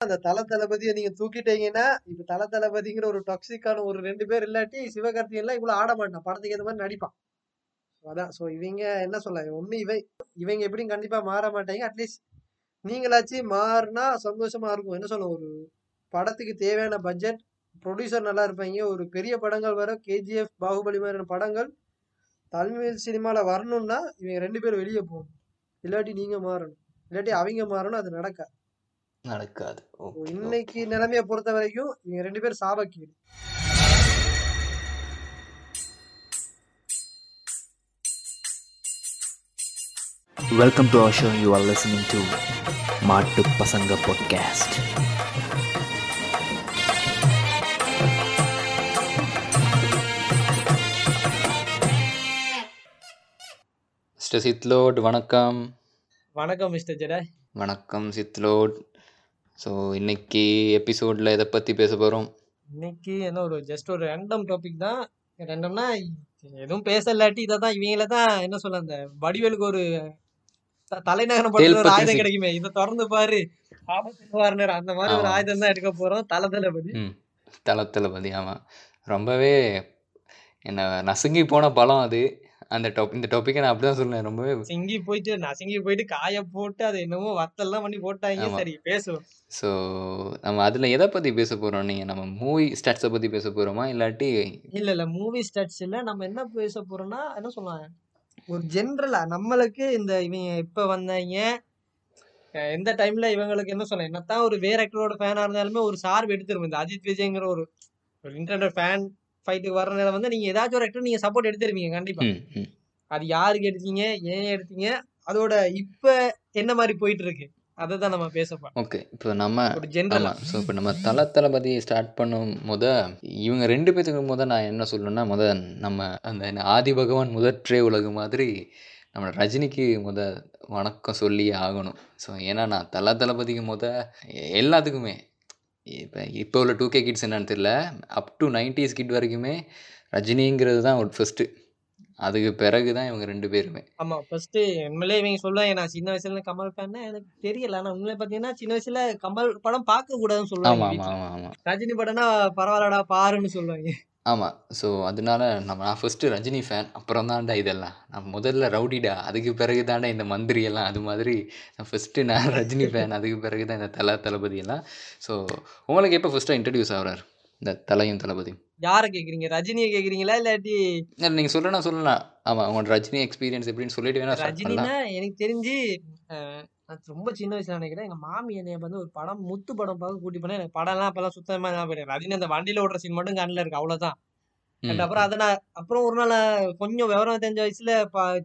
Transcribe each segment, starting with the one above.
அந்த தல தளபதியை நீங்க தூக்கிட்டீங்கன்னா இப்ப தல தளபதிங்கிற ஒரு டாக்ஸிக்கான ஒரு ரெண்டு பேர் இல்லாட்டி சிவகார்த்திகன் எல்லாம் இவ்வளவு ஆட மாட்டான். படத்துக்கு ஏற்ற மாதிரி நடிப்பான். அதான். சோ இவங்க என்ன சொல்ல ஒண்ணு இவை இவங்க எப்படியும் கண்டிப்பா மாற மாட்டாங்க. அட்லீஸ்ட் நீங்களாச்சும் மாறினா சந்தோஷமா இருக்கும். என்ன சொல்ல ஒரு படத்துக்கு தேவையான பட்ஜெட் ப்ரொடியூசர் நல்லா இருப்பாங்க. ஒரு பெரிய படங்கள் வர கேஜிஎஃப் பாகுபலி மாதிரியான படங்கள் தமிழ் சினிமாவில் வரணும்னா இவங்க ரெண்டு பேரும் வெளியே போகணும். இல்லாட்டி நீங்கள் மாறணும். இல்லாட்டி அவங்க மாறணும் அது நடக்காது. நடக்காது. இன்னைக்கு நிலைமையை பொறுத்த வரைக்கும் இவங்க ரெண்டு பேரும் சாபக்கீடு Welcome to our show. You are listening to Matu Pasanga Podcast. Mister சித்லோட் வணக்கம். வணக்கம் மிஸ்டர் ஜெடாய் வணக்கம் சித்லோட் ஸோ இன்னைக்கு எபிசோடில் எதை பற்றி பேச போகிறோம் இன்னைக்கு என்ன ஒரு ஜஸ்ட் ஒரு ரேண்டம் டாபிக் தான். ரேண்டம்னா எதுவும் பேசலாட்டி இதை தான் இவங்கள தான் என்ன சொல்ல அந்த வடிவேலுக்கு ஒரு தலைநகரம் படத்துல ஒரு ஆயுதம் கிடைக்குமே. இதை திறந்து பாரு. ஆபத்து அந்த மாதிரி ஒரு ஆமா. ஆயுதம் தான் எடுக்க போறோம். தல தளபதி தல தளபதி ஆமாம் ரொம்பவே என்ன நசுங்கி போன படம் அது. அந்த டாப் இந்த டாப்பிக்கை நான் அப்படி தான் சொல்லுவேன். ரொம்பவே சிங்கி போயிட்டு நசுங்கி போயிட்டு காய போட்டு அது என்னமோ வத்தல்லாம் பண்ணி போட்டாங்க. சரி பேசுவோம். ஸோ நம்ம அதில் எதை பற்றி பேச போகிறோம் நீங்கள் நம்ம மூவி ஸ்டாட்ஸை பற்றி பேச போகிறோமா இல்லாட்டி இல்ல இல்ல மூவி ஸ்டாட்ஸ் இல்ல. நம்ம என்ன பேச போறோம்னா என்ன சொல்லலாம் ஒரு ஜென்ரலா நம்மளுக்கு இந்த இவங்க இப்ப வந்தாங்க அஹ் எந்த டைம்ல இவங்களுக்கு என்ன சொல்ல என்னத்தான் ஒரு வேற ஆக்டரோட ஃபேனா இருந்தாலுமே ஒரு சார்பு எடுத்துரும் இந்த அஜித் விஜய்ங்கிற ஒரு ஒரு இன்டர்நெட் ஃபேன் ஃபைட்டுக்கு வர நேரம் வந்து நீங்க ஏதாச்சும் ஒரு ஆக்டர் நீங்க சப்போர்ட் எடுத்துருவீங்க கண்டிப்பா. ம் ம். அது யாருக்கு எடுத்தீங்க ஏன் எடுத்தீங்க அதோட இப்ப என்ன மாதிரி போயிட்டு இருக்கு அதை தான் நம்ம பேசப்போம் ஓகே இப்போ நம்ம ஆமாம் ஸோ இப்போ நம்ம தல தளபதி ஸ்டார்ட் பண்ணும் முத இவங்க ரெண்டு பேத்துக்கு முத நான் என்ன சொல்லணும்னா முத நம்ம அந்த ஆதி பகவான் முதற்றே உலகு மாதிரி நம்ம ரஜினிக்கு முத வணக்கம் சொல்லியே ஆகணும். ஸோ ஏன்னா நான் தல தளபதிக்கு முத எல்லாத்துக்குமே இப்போ இப்போ உள்ள டூ கே கிட்ஸ் என்னன்னு தெரியல. அப் டு நைன்டிஸ் கிட் வரைக்குமே ரஜினிங்கிறது தான் ஒரு ஃபஸ்ட்டு அதுக்கு பிறகு தான் இவங்க ரெண்டு பேருமே. ஆமா ஃபர்ஸ்ட் உண்மையிலே இவங்க சொல்லுவாங்க நான் சின்ன வயசுல கமல் ஃபேன் எனக்கு தெரியல. ஆனா உண்மையில பாத்தீங்கன்னா சின்ன வயசுல கமல் படம் பார்க்க கூடாதுன்னு சொல்லுவாங்க. ஆமாம் ஆமாம் ஆமாம் ரஜினி படம்னா பரவாயில்லடா பாருன்னு சொல்லுவாங்க. ஆமாம் ஸோ அதனால நம்ம நான் ஃபஸ்ட்டு ரஜினி ஃபேன் அப்புறம் தான்டா இதெல்லாம். நான் முதல்ல ரவுடிடா அதுக்கு பிறகு தாண்டா இந்த மந்திரி எல்லாம் அது மாதிரி நான் ஃபஸ்ட்டு நான் ரஜினி ஃபேன் அதுக்கு பிறகு தான் இந்த தல தளபதி எல்லாம் ஸோ உங்களுக்கு எப்போ ஃபஸ்ட்டாக இன்ட்ரடியூஸ் ஆகுறாரு? இந்த தலையும் தளபதி யார கேக்குறீங்க? ரஜினியை கேக்குறீங்களா? இல்லாட்டி நீங்கள் சொல்லலாம் சொல்லலாம். ஆமாம் உங்களோட ரஜினி எக்ஸ்பீரியன்ஸ் எப்படின்னு சொல்லிட்டு வேணா ரஜினினா எனக்கு தெரிஞ்சு நான் ரொம்ப சின்ன வயசுல நினைக்கிறேன். எங்க மாமி என்னைய வந்து ஒரு படம் முத்து படம் பார்க்க கூட்டி போனா எனக்கு படம்லாம் அப்பெல்லாம் சுத்தமா ஞாபகம் இல்லை. ரஜினி அந்த வண்டியில ஓடுற சீன் மட்டும் கண்ணில் இருக்கு அவ்வளவுதான். அப்புறம் அதை நான் அப்புறம் ஒரு நாள் கொஞ்சம் விவரம் தெரிஞ்ச வயசுல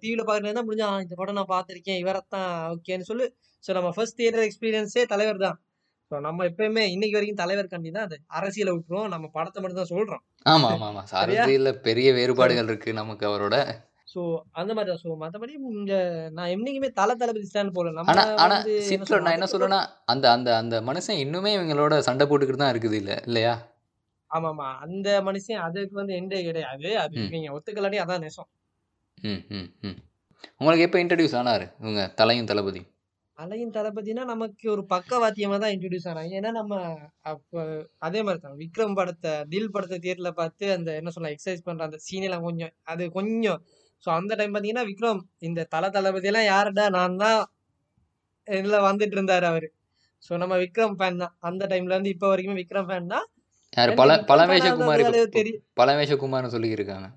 டிவியில பாக்குறது தான் முடிஞ்சா "ஆ, இந்த படம் நான் பார்த்திருக்கேன் இவரைத்தான் ஓகேன்னு சொல்லி. ஸோ நம்ம ஃபர்ஸ்ட் தியேட்டர் எக்ஸ்பீரியன்ஸே தலைவர் தான். ஸோ நம்ம எப்பயுமே இன்னைக்கு வரைக்கும் தலைவர் கண்டி தான் அது. அரசியலை விட்டுருவோம் நம்ம படத்தை மட்டும் தான் சொல்றோம் ஆமாம் ஆமாம் சரியா? அரசியலில் பெரிய வேறுபாடுகள் இருக்குது நமக்கு அவரோட. ஸோ அந்த மாதிரி தான். ஸோ மற்றபடி இங்க நான் என்னைக்குமே தலை தளபதி ஸ்டாண்ட் போல நம்ம ஆனா ஆனா வந்து என்ன சித்ரோ சொல்றது, நான் என்ன சொல்றேன்னா அந்த அந்த அந்த மனுஷன் இன்னுமே இவங்களோட சண்டை போட்டுக்கிட்டு தான் இருக்குது இல்ல இல்லையா? ஆமா ஆமா அந்த மனுஷன் அதுக்கு வந்து எண்டே கிடையாது. அது ம். நீங்க ஒத்துக்கலாட்டி அதான் நெசம். ம் ம் ம். உங்களுக்கு எப்போ இன்ட்ரடியூஸ் ஆனாரு இவங்க தலையும் தளபதி அலையும் தளபதினா நமக்கு ஒரு பக்கவாத்தியமா தான் இன்ட்ரடியூஸ் ஆனாங்க. ஏன்னா நம்ம அப்ப அதே மாதிரி தான். விக்ரம் படத்தை தில் படத்தை தியேட்டர்ல பார்த்து அந்த என்ன சொல்ல எக்ஸசைஸ் பண்ற அந்த சீன் எல்லாம் கொஞ்சம் அது கொஞ்சம் ஸோ அந்த டைம் பாத்தீங்கன்னா விக்ரம் இந்த தல தளபதி எல்லாம் யாருடா? நான் தான் இதுல வந்துட்டு இருந்தாரு அவரு. ஸோ நம்ம விக்ரம் ஃபேன் தான். அந்த டைம்ல இருந்து இப்போ வரைக்குமே விக்ரம் ஃபேன் தான். யார்? பல தெரியும் பழமேஷகுமார்னு சொல்லியிருக்காங்க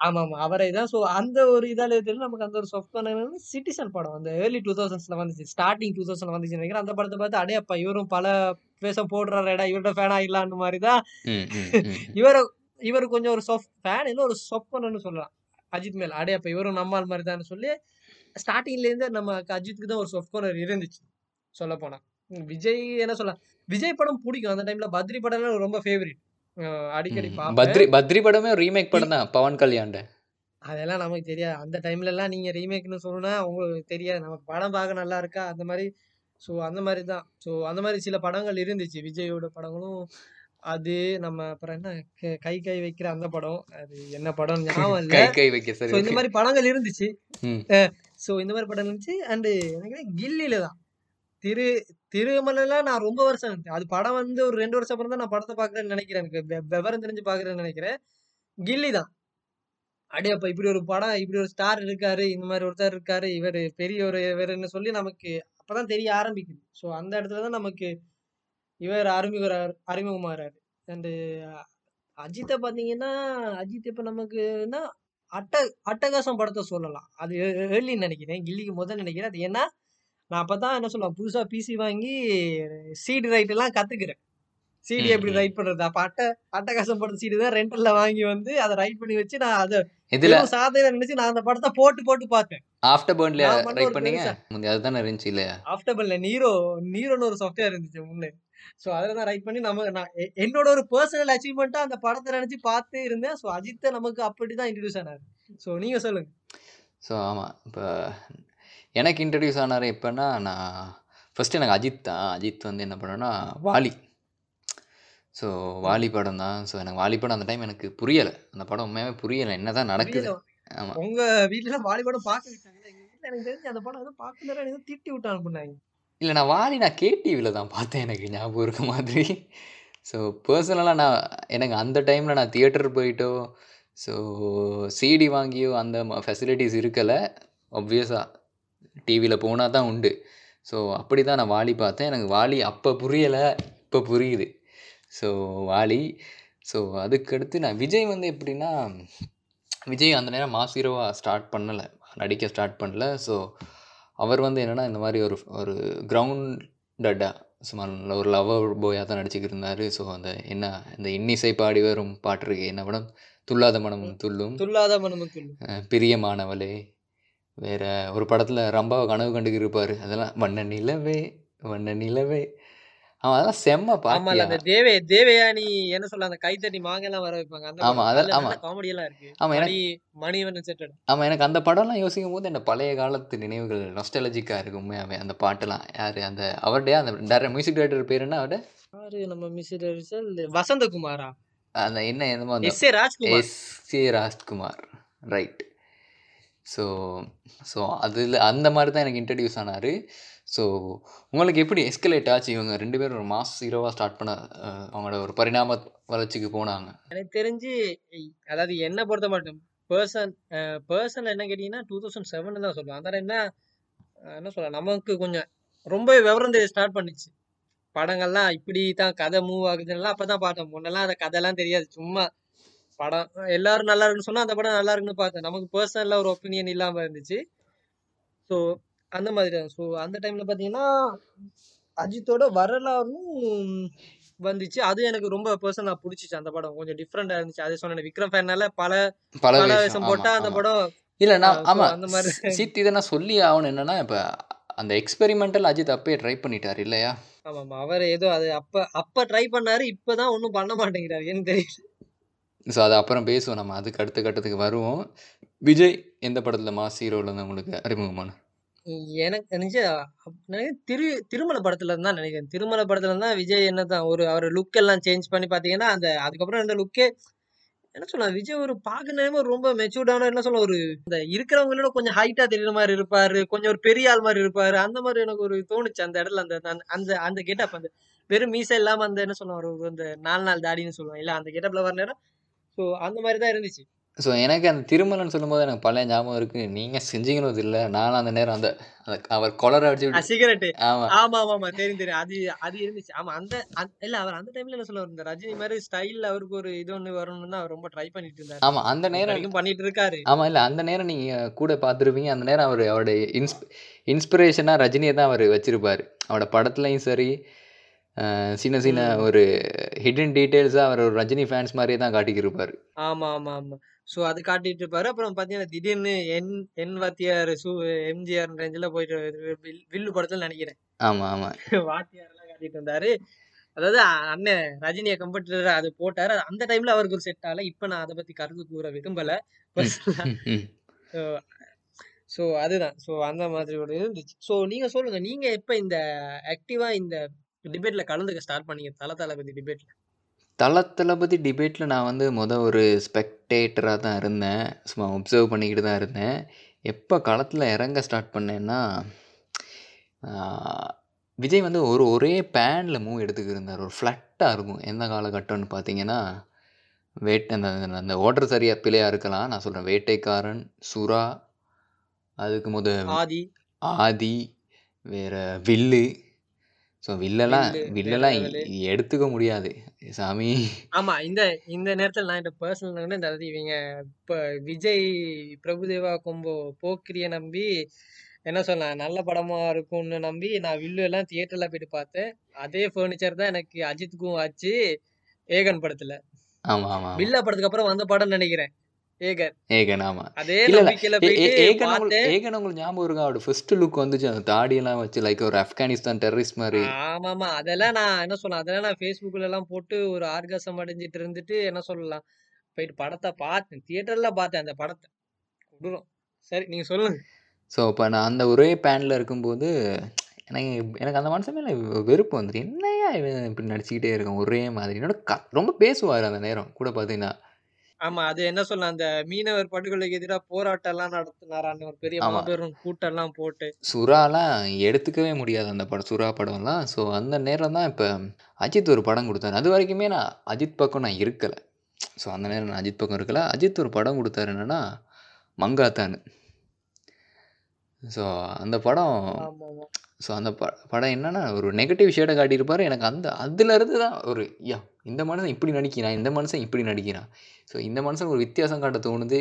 ஆமா ஆமா அவரை தான். ஸோ அந்த ஒரு இதால தெரியும் நமக்கு அந்த ஒரு சொஃப்ட் சிட்டிசன் படம் அந்த ஏர்லி டூ தௌசண்ட்ஸ்ல வந்துச்சு. ஸ்டார்டிங் டூ தௌசண்ட் வந்துச்சு நினைக்கிறேன். அந்த படத்தை பார்த்து அடே அப்பா இவரும் பல வேஷம் போடுறாருடா இவரோட ஃபேன் ஆகிடலான்னு மாதிரி தான். இவர இவர் கொஞ்சம் ஒரு சொஃப்ட் ஃபேன் இல்லை ஒரு சொப்பனன்னு சொல்லலாம். அஜித் மேல். அடே அப்ப இவரும் நம்மால் மாதிரி தான் சொல்லி ஸ்டார்டிங்ல இருந்து நம்ம அஜித்துக்கு தான் ஒரு சொஃப்ட் கார்னர் இருந்துச்சு. சொல்ல போனா உம் விஜய் என்ன சொல்ல விஜய் படம் பிடிக்கும். அந்த டைம்ல பத்ரி படம் ரொம்ப ஃபேவரட் அடிக்கடி பத்ரி பத்ரி படமே ரீமேக் படம் தான் பவன் கல்யாண்ட. அதெல்லாம் நமக்கு தெரியாது. அந்த டைம்ல எல்லாம் நீங்க ரீமேக்னு சொன்னா உங்களுக்கு தெரியாது. நமக்கு படம் பார்க்க நல்லா இருக்கா? அந்த மாதிரி ஸோ அந்த மாதிரி தான் ஸோ அந்த மாதிரி சில படங்கள் இருந்துச்சு. விஜயோட படங்களும் அது நம்ம அப்புறம் என்ன? க- கை வைக்கிற அந்த படம். அது என்ன படம் ஞாபகம் இல்ல. கை கை வைக்க சரி இந்த. மாதிரி படங்கள் இருந்துச்சு. ஸோ இந்த மாதிரி படம் இருந்துச்சு. அண்டு எனக்கு கில்லியில தான். திரு திருமலைல நான் ரொம்ப வருஷம் அது படம் வந்து ஒரு ரெண்டு வருஷம் அப்புறம் தான் நான் படத்தை பாக்குறேன்னு நினைக்கிறேன். எனக்கு விவரம் தெரிஞ்சு பாக்குறேன்னு நினைக்கிறேன். கில்லி தான். அடே அப்ப இப்படி ஒரு படம் இப்படி ஒரு ஸ்டார் இருக்காரு இந்த மாதிரி ஒருத்தர் இருக்காரு இவர் பெரிய ஒரு இவருன்னு சொல்லி நமக்கு அப்பதான் தெரிய ஆரம்பிக்குது. ஸோ அந்த இடத்துல தான் நமக்கு இவர் அறிமுக அறிமுகமாறாரு அண்டு அஜித்தை பாத்தீங்கன்னா அஜித் இப்ப நமக்குன்னா அட்ட அட்டகாசம் படத்தை சொல்லலாம். அது ஏர்லின்னு நினைக்கிறேன். கில்லிக்கு முதல் நினைக்கிறேன். அது ஏன்னா நான் அப்பதான் என்ன சொல்லுவேன் புதுசா பிசி வாங்கி சீடு ரைட் எல்லாம் கத்துக்கிறேன். சிடி எப்படி. ரைட் பண்றது? அப்ப அட்ட அட்டகாசம் படத்து சீடு தான் ரெண்டல்ல வாங்கி வந்து அதை ரைட் பண்ணி வச்சு நான் அதை இதில் சாதனை நினைச்சு நான் அந்த படத்தை போட்டு போட்டு பார்த்தேன். ஆஃப்டர் பேர்ன்ல ரைட் பண்ணீங்க அதுதானே இருந்துச்சு இல்லையா? ஆஃப்டபிள்ல நீரோ நீரோன்னு ஒரு சாஃப்ட்வேர் இருந்துச்சு முன்னே. ஸோ அதில் தான் ரைட் பண்ணி நம்ம நான் என்னோட ஒரு பர்சனல் அச்சீவ்மெண்ட்டாக அந்த படத்தை நினைச்சு பார்த்தே இருந்தேன். ஸோ அஜித்தை நமக்கு அப்படி தான் இன்ட்ரடியூஸ் ஆனார். ஸோ நீங்க சொல்லுங்க. ஸோ ஆமாம் இப்போ எனக்கு இன்ட்ரடியூஸ் ஆனார் எப்போன்னா நான் ஃபஸ்ட்டு எனக்கு அஜித் தான். அஜித் வந்து என்ன பண்ணேன்னா வாலி. ஸோ வாலி படம் தான். ஸோ எனக்கு வாலி படம் அந்த டைம் எனக்கு புரியலை. அந்த படம் உண்மையாகவே புரியலை. என்ன தான் நடக்குது ஆமாம் உங்க வீட்டுல வாலி படம் பார்க்க விட்டாங்க எனக்கு தெரிஞ்சு அந்த படம் எதுவும் பார்க்கல ஏதோ திட்டி விட்டாங்க பண்ணாங்க இல்லை நான் வாலி நான் கேடிவியில் தான் பார்த்தேன் எனக்கு ஞாபகம் இருக்க மாதிரி. ஸோ பர்சனலாக நான் எனக்கு அந்த டைமில் நான் தியேட்டர் போயிட்டோ ஸோ சிடி வாங்கியோ அந்த ஃபெசிலிட்டிஸ் இருக்கலை. ஒப்வியஸாக டிவியில் போனால் தான் உண்டு. ஸோ அப்படி தான் நான் வாலி பார்த்தேன். எனக்கு வாலி அப்போ புரியலை இப்போ புரியுது. ஸோ வாலி. ஸோ அதுக்கடுத்து நான் விஜய் வந்து எப்படின்னா விஜய் அந்த நேரம் மாஸ் ஹீரோவாக ஸ்டார்ட் பண்ணலை. நடிக்க ஸ்டார்ட் பண்ணல. ஸோ அவர் வந்து என்னென்னா இந்த மாதிரி ஒரு ஒரு கிரவுண்டடாக சும்மா ஒரு லவர் பாயாக தான் நடிச்சுக்கிட்டு இருந்தார். ஸோ அந்த என்ன இந்த இன்னிசை பாடி வரும் பாட்டு இருக்கு. என்ன படம்? துள்ளாத மனமும் துள்ளும். துல்லாத மனமும் துள்ளும். பிரியமானவளே வேற ஒரு படத்தில் ரம்பாவை கனவு கண்டுக்கு இருப்பார். அதெல்லாம் வண்ண நிலவே வண்ண நிலவே அவன் அதெல்லாம் செம்ம பாட்டியா அந்த தேவே தேவயானி என்ன சொல்ல அந்த கைத்தட்டி மாங்க எல்லாம் வர வைப்பாங்க. அந்த ஆமா, படம் அத- அதுல ஆமா. காமெடி எல்லாம் இருக்கு. ஆமா, எனக்கு- செட்டட் அந்த படம்லாம் யோசிக்கும் போது அந்த பழைய காலத்து நினைவுகள் நொஸ்டாலஜிக்காக இருக்கு உண்மையாகவே அந்த பாட்டெல்லாம் யார் அந்த அவருடைய அந்த டேரக்டர் மியூசிக் டைரக்டர் பேர் என்ன அவருடைய யாரு நம்ம மிஸ் வசந்தகுமாரா? அந்த என்ன என்னமோ S A Rajkumar S A Rajkumar right so so அதில் அந்த மாதிரி தான் எனக்கு இன்ட்ரடியூஸ் ஆனார். ஸோ உங்களுக்கு எப்படி எஸ்கலேட் ஆச்சு? இவங்க ரெண்டு பேரும் ஒரு மாஸ் ஹீரோவாக ஸ்டார்ட் பண்ண அவங்களோட ஒரு பரிணாம வளர்ச்சிக்கு போனாங்க. எனக்கு தெரிஞ்சு அதாவது என்ன பொறுத்த மட்டும் பர்சன் பர்சன் என்ன கேட்டிங்கன்னா டூ தௌசண்ட் செவன் தான் சொல்லுவேன் அந்த என்ன என்ன சொல்ல நமக்கு கொஞ்சம் ரொம்ப விவரம் தெரிய ஸ்டார்ட் பண்ணுச்சு. படங்கள்லாம் இப்படி தான் கதை மூவ் ஆகுதுன்னெல்லாம் அப்பதான் பார்த்தோம். முன்னெல்லாம் அந்த கதைலாம் தெரியாது. சும்மா படம் எல்லாரும் நல்லா இருக்குன்னு சொன்னால் அந்த படம் நல்லா இருக்குன்னு பார்த்தேன் நமக்கு பர்சனலாக ஒரு ஒப்பீனியன் இல்லாமல் இருந்துச்சு. ஸோ அந்த மாதிரி தான். ஸோ அந்த டைம்ல பாத்தீங்கன்னா அஜித்தோட வரலாறும் வந்துச்சு. அது எனக்கு ரொம்ப பர்சனலா பிடிச்சிச்சு அந்த படம். கொஞ்சம் டிஃப்ரெண்டா இருந்துச்சு. அதே சொன்னேன் விக்ரம் ஃபேனால பல பல வேஷம் வேஷம் ஆமா, போட்டா அந்த. படம் இல்லை நான் ஆமாம் அந்த மாதிரி. சீத் இதை நான் சொல்லி ஆகணும். என்னன்னா இப்போ அந்த எக்ஸ்பெரிமெண்டல் அஜித் அப்பயே ட்ரை பண்ணிட்டார் இல்லையா? ஆமா ஆமா. அவர் ஏதோ அது அப்ப அப்ப ட்ரை பண்ணாரு இப்பதான் ஒண்ணும் பண்ண மாட்டேங்கிறாரு. ஏன்னு தெரியல. ஸோ அது அப்புறம் பேசுவோம். நம்ம அதுக்கு அடுத்த கட்டத்துக்கு வருவோம். விஜய் எந்த படத்தில் மாஸ் ஹீரோவில் இருந்து உங்களுக்கு அறிமுகமான எனக்கு தெரிஞ்சு திரு திருமலை படத்துல இருந்தா நினைக்கிறேன். திருமலை படத்துல இருந்தா விஜய் என்னதான் ஒரு அவர் லுக் எல்லாம் சேஞ்ச் பண்ணி பாத்தீங்கன்னா அந்த அதுக்கப்புறம் அந்த லுக்கே என்ன சொல்ல விஜய் ஒரு பார்க்க நேரமா ரொம்ப மெச்சூர்டான என்ன சொல்ல ஒரு இந்த இருக்கிறவங்களோட கொஞ்சம் ஹைட்டா தெரியுற மாதிரி இருப்பாரு கொஞ்சம் ஒரு பெரிய ஆள் மாதிரி இருப்பாரு அந்த மாதிரி எனக்கு ஒரு தோணுச்சு அந்த இடத்துல அந்த அந்த- அந்த அந்த கெட்டப் அந்த வெறும் மீசை இல்லாம அந்த என்ன சொல்லுவாங்க ஒரு அந்த நாலு நாள் தாடின்னு சொல்லுவாங்க இல்ல அந்த கெட்டப்ல வர நேரம் ஸோ அந்த மாதிரி தான் இருந்துச்சு. ஸோ எனக்கு அந்த திருமலன்னு சொல்லும்போது எனக்கு பழைய ஞாபகம் இருக்குது நீங்கள் செஞ்சீங்கன்னு இல்லை. நானும் அந்த நேரம் அந்த அவர் கொலரை அடிச்சு ஆமாம் ஆமா. ஆமா ஆமா தெரியும் தெரியும். அது அது இருந்துச்சு. ஆமா அந்த இல்ல அவர் அந்த டைம்ல என்ன சொல்ல இந்த ரஜினி மாதிரி ஸ்டைல்ல அவருக்கு ஒரு இது ஒண்ணு வரணும்னு அவர் ரொம்ப ட்ரை பண்ணிட்டு இருந்தாரு. ஆமாம் அந்த நேரம் பண்ணிட்டு இருக்காரு. ஆமாம் இல்லை அந்த நேரம் நீங்கள் கூட பார்த்துருப்பீங்க. அந்த நேரம் அவர் அவருடைய இன்ஸ் இன்ஸ்பிரேஷனாக ரஜினியை தான் அவர் வச்சுருப்பார். அவரோட படத்துலையும் சரி சின்ன சின்ன. ஒரு ஹிடன் டீட்டெயில்ஸாக அவர் ஒரு ரஜினி ஃபேன்ஸ் மாதிரியே தான் காட்டிக்கிருப்பார். ஆமா ஆமா ஆமா. சோ அது காட்டிட்டு இருப்பாரு அப்புறம் பாத்தீங்கன்னா திடீர்னு என் என் வாத்தியார் சு எம்ஜிஆர் ரேஞ்சில போயிட்டு வில்- வில்லு படத்துல நினைக்கிறேன். ஆமாம் ஆமாம் வாத்தியார் எல்லாம் காட்டிட்டு இருந்தாரு. அதாவது அண்ணன் ரஜினியை கம்பெட்டிட்டர் அது போட்டாரு. அந்த டைம்ல அவருக்கு ஒரு செட் ஆகல. இப்ப நான் அதை பத்தி கருத்து கூற விரும்பல. ஸோ அதுதான். ஸோ அந்த மாதிரி ஒரு இருந்துச்சு. ஸோ நீங்க சொல்லுங்க. நீங்க எப்ப இந்த ஆக்டிவா இந்த டிபேட்ல கலந்துக்க ஸ்டார்ட் பண்ணீங்க. தல தளபதி டிபேட்ல தல தளபதி டிபேட்டில் நான் வந்து முத ஒரு ஸ்பெக்டேட்டராக தான் இருந்தேன். சும்மா ஒப்சர்வ் பண்ணிக்கிட்டு தான் இருந்தேன். எப்போ களத்தில் இறங்க ஸ்டார்ட் பண்ணேன்னா விஜய் வந்து ஒரு ஒரே பேனில் மூவ் எடுத்துக்கிருந்தார் ஒரு ஃப்ளட்டாக இருக்கும். எந்த காலகட்டம்னு பார்த்தீங்கன்னா வேட் அந்த அந்த- அந்த ஓட்டர் சரியா பிழையாக இருக்கலாம். நான் சொல்கிறேன் வேட்டைக்காரன் சுறா அதுக்கு முத ஆதி. ஆதி வேற வில்லு ஸோ வில்லெல்லாம் வில்லு, வில்லெல்லாம் எடுத்துக்க முடியாது. சாமி. ஆமா இந்த இந்த நேரத்துல நான் இந்த பர்சனல் இந்த அதாவது இவங்க இப்ப விஜய் பிரபுதேவா கொம்போ போக்கிரிய நம்பி என்ன சொன்னேன் நல்ல படமா இருக்கும்னு நம்பி நான் வில்லு எல்லாம் தியேட்டர்ல போயிட்டு பார்த்தேன். அதே ஃபர்னிச்சர் தான் எனக்கு அஜித்துக்கும் ஆச்சு ஏகன் படத்துல. ஆமாம் ஆமாம் வில்லா படத்துக்கு அப்புறம் வந்த படம்னு நினைக்கிறேன். ஏகன். ஏகன் ஆமாம் அதே ஏகன் உங்களுக்கு ஞாபகம் இருக்கா? அவரோட ஃபர்ஸ்ட் லுக் வந்துச்சு அந்த தாடியெல்லாம் வச்சு லைக் ஒரு ஆப்கானிஸ்தான் டெரரிஸ்ட் மாதிரி. ஆமாமா. அதெல்லாம் நான் என்ன சொல்ல அதெல்லாம் நான் ஃபேஸ்புக்ல எல்லாம் போட்டு ஒரு ஆர்காசம் அடைஞ்சிட்டு இருந்துட்டு என்ன சொல்லலாம். போயிட்டு படத்தை பார்த்தேன். தியேட்டர்ல பார்த்தேன் அந்த படத்தை. கொடூரம். சரி நீங்க சொல்லுங்க. ஸோ இப்போ நான் அந்த ஒரே பேனில் இருக்கும்போது எனக்கு எனக்கு அந்த மனுஷன் மேலே வெறுப்பு வந்துட்டு என்னையா இவன் இப்படி நடிச்சுக்கிட்டே இருக்கான்? ஒரே மாதிரி. என்னோட க ரொம்ப பேசுவார் அந்த நேரம் கூட பார்த்தீங்கன்னா. ஆமா அது என்ன சொல்ல அந்த மீனவர் படுகொலைக்கு எதிராக போராட்டம் எல்லாம் நடத்தினாரான்னு ஒரு பெரிய. மாபெரும் கூட்டம் எல்லாம் போட்டு. சுறாலாம் எடுத்துக்கவே முடியாது அந்த படம் சுறா படம்லாம். ஸோ அந்த நேரம் தான் இப்போ அஜித் ஒரு படம் கொடுத்தாரு. அது வரைக்குமே நான் அஜித் பக்கம் நான் இருக்கலை. ஸோ அந்த நேரம் நான் அஜித் பக்கம் இருக்கல. அஜித் ஒரு படம் கொடுத்தாரு என்னன்னா மங்காத்தான்னு ஸோ அந்த படம் ஸோ அந்த ப படம் என்னன்னா ஒரு நெகட்டிவ் ஷேடை காட்டியிருப்பாரு. எனக்கு அந்த அதுலேருந்து தான் ஒரு யா இந்த மனுஷன் இப்படி நடிக்கிறான் இந்த மனுஷன் இப்படி நடிக்கிறான். ஸோ இந்த மனுஷன் ஒரு வித்தியாசம் காட்ட தோணுது.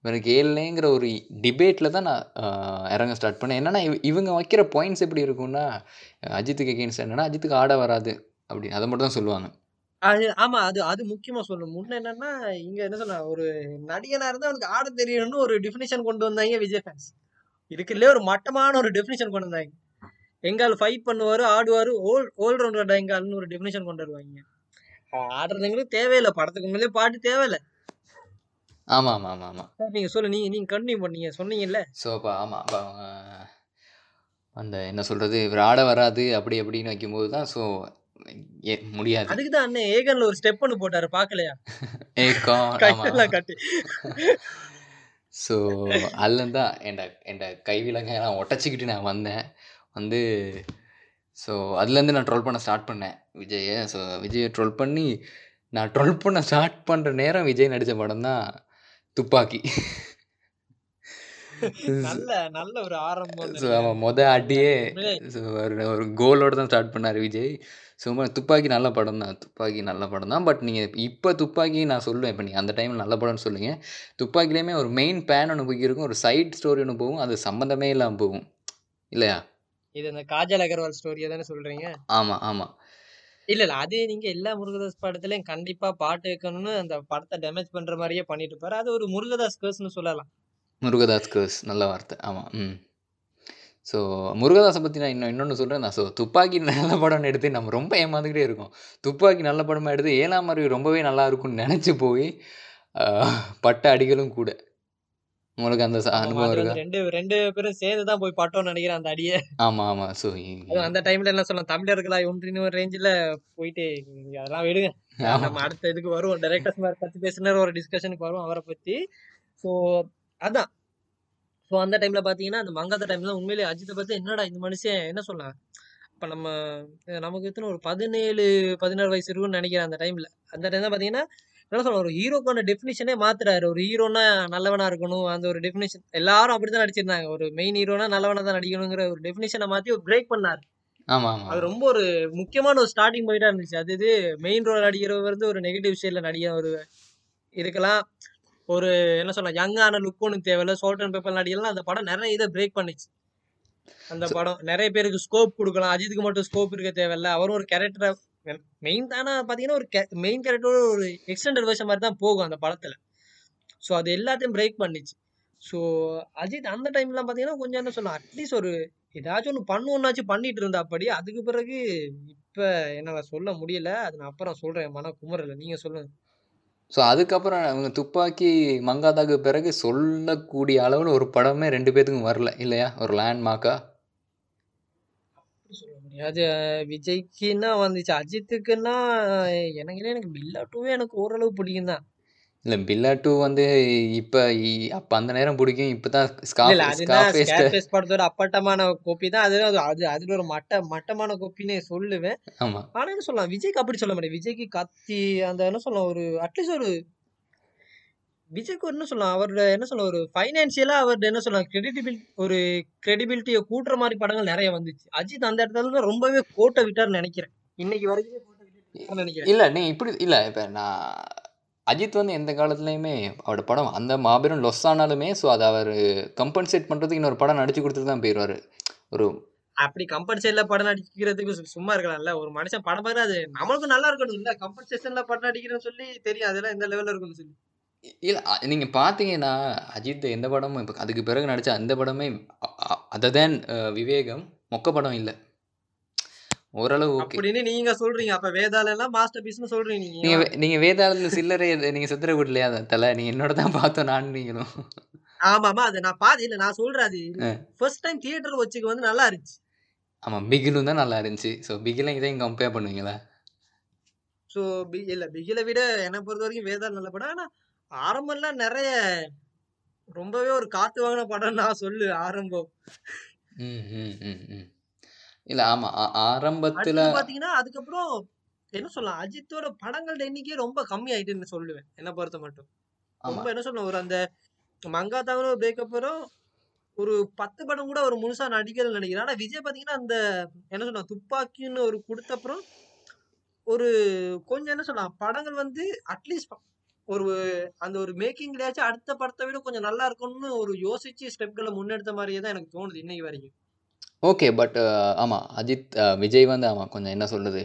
இவனுக்கு ஏழலைங்கிற ஒரு டிபேட்டில் தான் நான் இறங்க ஸ்டார்ட் பண்ணேன். என்னென்னா இவ- இவங்க வைக்கிற பாயிண்ட்ஸ் எப்படி இருக்கும்னா அஜித்துக்கு எகெயின்ஸ்ட் என்னென்னா அஜித்துக்கு ஆட வராது அப்படி அதை மட்டும் தான் சொல்லுவாங்க. அது ஆமா அது அது முக்கியமா சொல்லணும் முன்ன என்னன்னா இங்க என்ன சொன்ன ஒரு நடிகனா இருந்தா அவனுக்கு ஆட தெரியணும்னு ஒரு டெபினிஷன் கொண்டு வந்தாங்க விஜய் ஃபேன்ஸ் இதுக்குள்ளே ஒரு மட்டமான ஒரு டெபினிஷன் கொண்டு வந்தாங்க. எங்கால் ஃபைட் பண்ணுவாரு ஆடுவாரு ஓல் ஓல் ரவுண்டர் எங்கால்னு ஒரு டெபினிஷன் கொண்டு வருவாங்க. ஆடுறதுங்களுக்கு தேவையில்லை. படத்துக்கு முன்னாலே பாட்டு தேவையில்லை. ஆமாம் ஆமாம் ஆமாம் ஆமாம் சார் நீங்க சொல்லு. நீங்க நீங்க கண்டினியூ பண்ணீங்க சொன்னீங்கல்ல. ஸோ அப்போ ஆமாம் அப்போ அந்த என்ன சொல்கிறது இவர் ஆட வராது அப்படி அப்படின்னு வைக்கும்போது தான் ஸோ முடியாது. அதுக்கு தான் அண்ணன் ஏகன்ல ஒரு ஸ்டெப் ஒன்று போட்டாரு கையெல்லாம் ஆமாம் கட்டி. ஸோ அதுலேருந்து தான் என் என் கைவிலங்கெல்லாம் உடச்சிக்கிட்டு நான் வந்தேன். வந்து ஸோ அதுலேருந்து நான் ட்ரோல் பண்ண ஸ்டார்ட் பண்ணேன் விஜயை ஸோ விஜயை ட்ரோல் பண்ணி நான் ட்ரோல் பண்ண ஸ்டார்ட் பண்ணுற நேரம் விஜய் நடித்த படம் தான் துப்பாக்கி. நல்ல நல்ல ஒரு ஆரம்பம் ஸோ அவன் மொத அடியே ஒரு கோலோட தான் ஸ்டார்ட் பண்ணார் விஜய். சும்மா துப்பாக்கி நல்ல படம் தான் துப்பாக்கி நல்ல படம் தான். பட் நீங்கள் இப்போ துப்பாக்கி நான் சொல்லுவேன் இப்போ நீங்கள் அந்த டைமில் நல்ல படம்னு சொல்லுங்க. துப்பாக்கிலேயுமே ஒரு மெயின் பேன் ஒன்று போய் இருக்கும் ஒரு சைட் ஸ்டோரி ஒன்று போகும் அது சம்மந்தமே இல்லாமல் போகும். இல்லையா? இது இந்த காஜல் அகர்வால் ஸ்டோரியை தானே சொல்றீங்க? ஆமாம் ஆமாம் இல்ல இல்ல. அது நீங்க எல்லா முருகதாஸ் படத்துலயும் கண்டிப்பா பாட்டு வைக்கணும்னு அந்த படத்தை டேமேஜ் பண்ற மாதிரியே பண்ணிட்டு இருப்பாரு. அது ஒரு முருகதாஸ் கேர்ஸ்னு சொல்லலாம். முருகதாஸ் கர்ஸ் நல்ல வார்த்தை. ஆமாம் ம். ஸோ முருகதாஸை பற்றி நான் இன்னும் இன்னொன்று சொல்கிறேன் நான் ஸோ துப்பாக்கி நல்ல படம்னு எடுத்து நம்ம ரொம்ப ஏமாந்துக்கிட்டே இருக்கோம். துப்பாக்கி நல்ல படமாக எடுத்து ஏழாம் அறிவு ரொம்பவே நல்லா இருக்கும்னு நினச்சி போய் பட்ட அடிகளும் கூட. உங்களுக்கு அந்த ச- ஆமா, அனுபவம் இருக்கா? ரெண்டு ரெண்டு பேரும் சேர்ந்து தான் போய் பட்டோம்னு நினைக்கிறேன் அந்த அடியே. ஆமாம் ஸோ அதுவும் அந்த டைம்ல என்ன சொல்லலாம் தமிழர்களா ஒன்றின் ஒரு ரேஞ்சில போயிட்டு அதெல்லாம் விடுங்க. நம்ம அடுத்த இதுக்கு வருவோம் டைரக்டர்ஸ் மாதிரி பத்தி பேசினார் ஒரு டிஸ்கஷனுக்கு வரும் அவரை பத்தி. ஸோ அதான். ஸோ அந்த டைம்ல பாத்தீங்கன்னா அந்த மங்காத டைம்ல உண்மையிலேயே அஜித்தை பத்தி என்னடா இந்த மனுஷன் என்ன சொல்லலாம் இப்ப நம்ம நமக்கு எத்தனை ஒரு பதினேழு பதினாறு வயசு இருக்கும்னு நினைக்கிறேன் அந்த டைம்ல அந்த டைம் தான் பாத்தீங்கன்னா என்ன சொல்ல ஒரு ஹீரோக்கான டெஃபினிஷனே மாத்துறாரு. ஒரு ஹீரோனா நல்லவனா இருக்கணும். அந்த ஒரு டெஃபினிஷன் எல்லாரும் அப்படிதான் நடிச்சிருந்தாங்க. ஒரு மெயின் ஹீரோனா நல்லவனா தான் நடிக்கணுங்கிற ஒரு டெஃபினிஷனை மாத்தி ஒரு பிரேக் பண்ணாரு. அது ரொம்ப ஒரு முக்கியமான ஒரு ஸ்டார்டிங் பாயிண்டா இருந்துச்சு. அது இது மெயின் ரோல் நடிக்கிறவர் வந்து ஒரு நெகட்டிவ் ஷேட்ல நடிக ஒரு இதுக்கெல்லாம் ஒரு என்ன சொல்ல யங்கான லுக் ஒன்றும் தேவையில்ல. சோல்ட் அண்ட் பேப்பர் நடிகலாம் அந்த படம் நிறைய இதை பிரேக் பண்ணுச்சு. அந்த படம் நிறைய பேருக்கு ஸ்கோப் கொடுக்கலாம். அஜித்துக்கு மட்டும் ஸ்கோப் இருக்க தேவையில்ல. அவரும் ஒரு கேரக்டரை மெயின் தானே பார்த்தீங்கன்னா ஒரு மெயின் கேரக்டர் ஒரு எக்ஸ்டெண்டட் வேர்ஷன் மாதிரி தான் போகும் அந்த படத்துல. ஸோ அது எல்லாத்தையும் பிரேக் பண்ணிச்சு. ஸோ அஜித் அந்த டைம்லாம் பார்த்தீங்கன்னா கொஞ்சம் என்ன சொல்லலாம் அட்லீஸ்ட் ஒரு ஏதாச்சும் ஒன்று பண்ணுவோம்னாச்சும் பண்ணிட்டு இருந்தா அப்படி அதுக்கு பிறகு இப்போ என்னால் சொல்ல முடியல. அது நான் அப்புறம் சொல்கிறேன் மன குமரல நீங்கள் சொல்லுங்க. ஸோ அதுக்கப்புறம் அவங்க துப்பாக்கி மங்காதாக்கு பிறகு சொல்லக்கூடிய அளவில் ஒரு படமே ரெண்டு பேத்துக்கும் வரல இல்லையா? ஒரு லேண்ட்மார்க்கா சொல்ல அஹ் விஜய்க்குன்னா வந்துச்சு அஜித்துக்குன்னா எனக்கு எனக்கு பில்லா டூவே எனக்கு ஓரளவு பிடிக்கும் தான் இல்ல பில்லா 2 வந்து இப்ப அப்ப அந்த நேரம் பிடிக்கும். இப்ப தான் இல்ல, ஸ்கார்ஃப் இல்ல. அதுதான் ஸ்கார்ஃபேஸ்ட ஸ்கேர்ஃபேஸ் படத்தோட அப்பட்டமான காப்பி தான். அது அது அது அதுல ஒரு மட்ட மட்டமான காப்பின்னே சொல்லுவேன். ஆனா என்ன சொல்லலாம், விஜய்க்கு அப்படி சொல்ல முடியாது. விஜய்க்கு கத்தி அந்த என்ன சொல்லலாம் ஒரு அட்லீஸ்ட் ஒரு விஜய்க்கு என்ன சொல்லலாம், அவரோட என்ன சொல்ல ஒரு ஃபைனான்சியலா அவர்ட்ட என்ன சொல்லலாம் கிரெடிபில் ஒரு கிரெடிபிலிட்டிய கூட்டுற மாரி படங்கள் நெறைய வந்துச்சு. அஜித் அந்த இடத்துல ரொம்பவே கோட்ட விட்டார்ன்னு நெனைக்கிறேன். இன்னைக்கு வரைக்குமே நெனைக்கிறேன். இல்ல நீ இப்படி இல்ல இப்ப நான் அஜித் வந்து எந்த காலத்துலயுமே அவரோட படம் அந்த மாபெரும் லொஸ் ஆனாலுமே, ஸோ அத அவரு கம்பன்சேட் பண்றதுக்கு இன்னொரு படம் நடிச்சு குடுத்துட்டு தான் போயிருவாரு. ஒரு அப்படி கம்பல்சேஷன்ல படம் நடிக்கிறதுக்கு சும்மா இருக்கலாம்ல. ஒரு மனுஷன் படம் பாத்தா அது நம்மளுக்கும் நல்லா இருக்கணும்ல. கம்பல்சேஷன்ல படம் நடிக்கிறேன்னு சொல்லி தெரியும். அதெல்லாம் எந்த லெவல்ல இருக்கும்னு சொல்லி. இல்ல அ நீங்க பார்த்தீங்கன்னா, அஜித் எந்த படமும் இப்ப அதுக்கு பிறகு நடிச்ச அந்த படமே அதர் தேன் விவேகம் மொக்க படம் இல்ல. ஓரளவு. அப்படின்னு நீங்க சொல்றீங்க. அப்ப வேதாளம்லாம் மாஸ்டர் பீஸ்ன்னு சொல்றீங்க நீங்க நீங்க. வேதாளத்துல சில்லறை நீங்க சித்தர விடலையா தல? நீங்க என்னோட தான் பார்த்தோம் நானும் நீங்களும். ஆமாமா. அத நான் பாத் இல்ல நான் சொல்றேன் அது. ஃபர்ஸ்ட் டைம் தியேட்டர் வச்சுக்கு வந்து நல்லா இருந்துச்சு. ஆமா. பிகிலும் தான் நல்லா இருந்துச்சு. ஸோ பிகிலும் இதையும் கம்பேர் பண்ணுவீங்களா? ஸோ பி இல்ல பிகில விட என்ன பொறுத்தவரைக்கும் வேதாளம் நல்ல படம். ஆனா ஆரம்பம்லாம் நெறைய ரொம்பவே ஒரு காத்து வாங்குன படம்னு நான் சொல்லுவேன் ஆரம்பம். இல்ல ஆமா. ஆரம்பத்துல பாத்தீங்கன்னா, அதுக்கப்புறம் என்ன சொல்லலாம், அஜித்தோட படங்களோட எண்ணிக்கை ரொம்ப கம்மி ஆயிட்டுன்னு சொல்லுவேன். என்ன பொறுத்த மட்டும். ரொம்ப என்ன சொல்லணும், ஒரு அந்த மங்காத்தாவோட பிரேக் அப்புறம் ஒரு 10 படம் கூட அவர் முழுசா நடிக்கலன்னு நெனைக்கிறேன். ஆனா விஜய் பாத்தீங்கன்னா, அந்த என்ன சொல்லலாம், துப்பாக்கின்னு ஒரு குடுத்தப்புறம் ஒரு கொஞ்சம் என்ன சொல்லலாம், படங்கள் வந்து அட்லீஸ்ட் ஒரு அந்த ஒரு மேக்கிங்லயாச்சும் அடுத்த படத்த விட கொஞ்சம் நல்லா இருக்கும்னு ஒரு யோசிச்சு ஸ்டெப்கள முன்னெடுத்த மாரியே தான் எனக்கு தோணுது இன்னைக்கு வரைக்கும். ஓகே. பட் ஆமா. அஜித் அ விஜய் வந்து ஆமா கொஞ்சம் என்ன சொல்றது,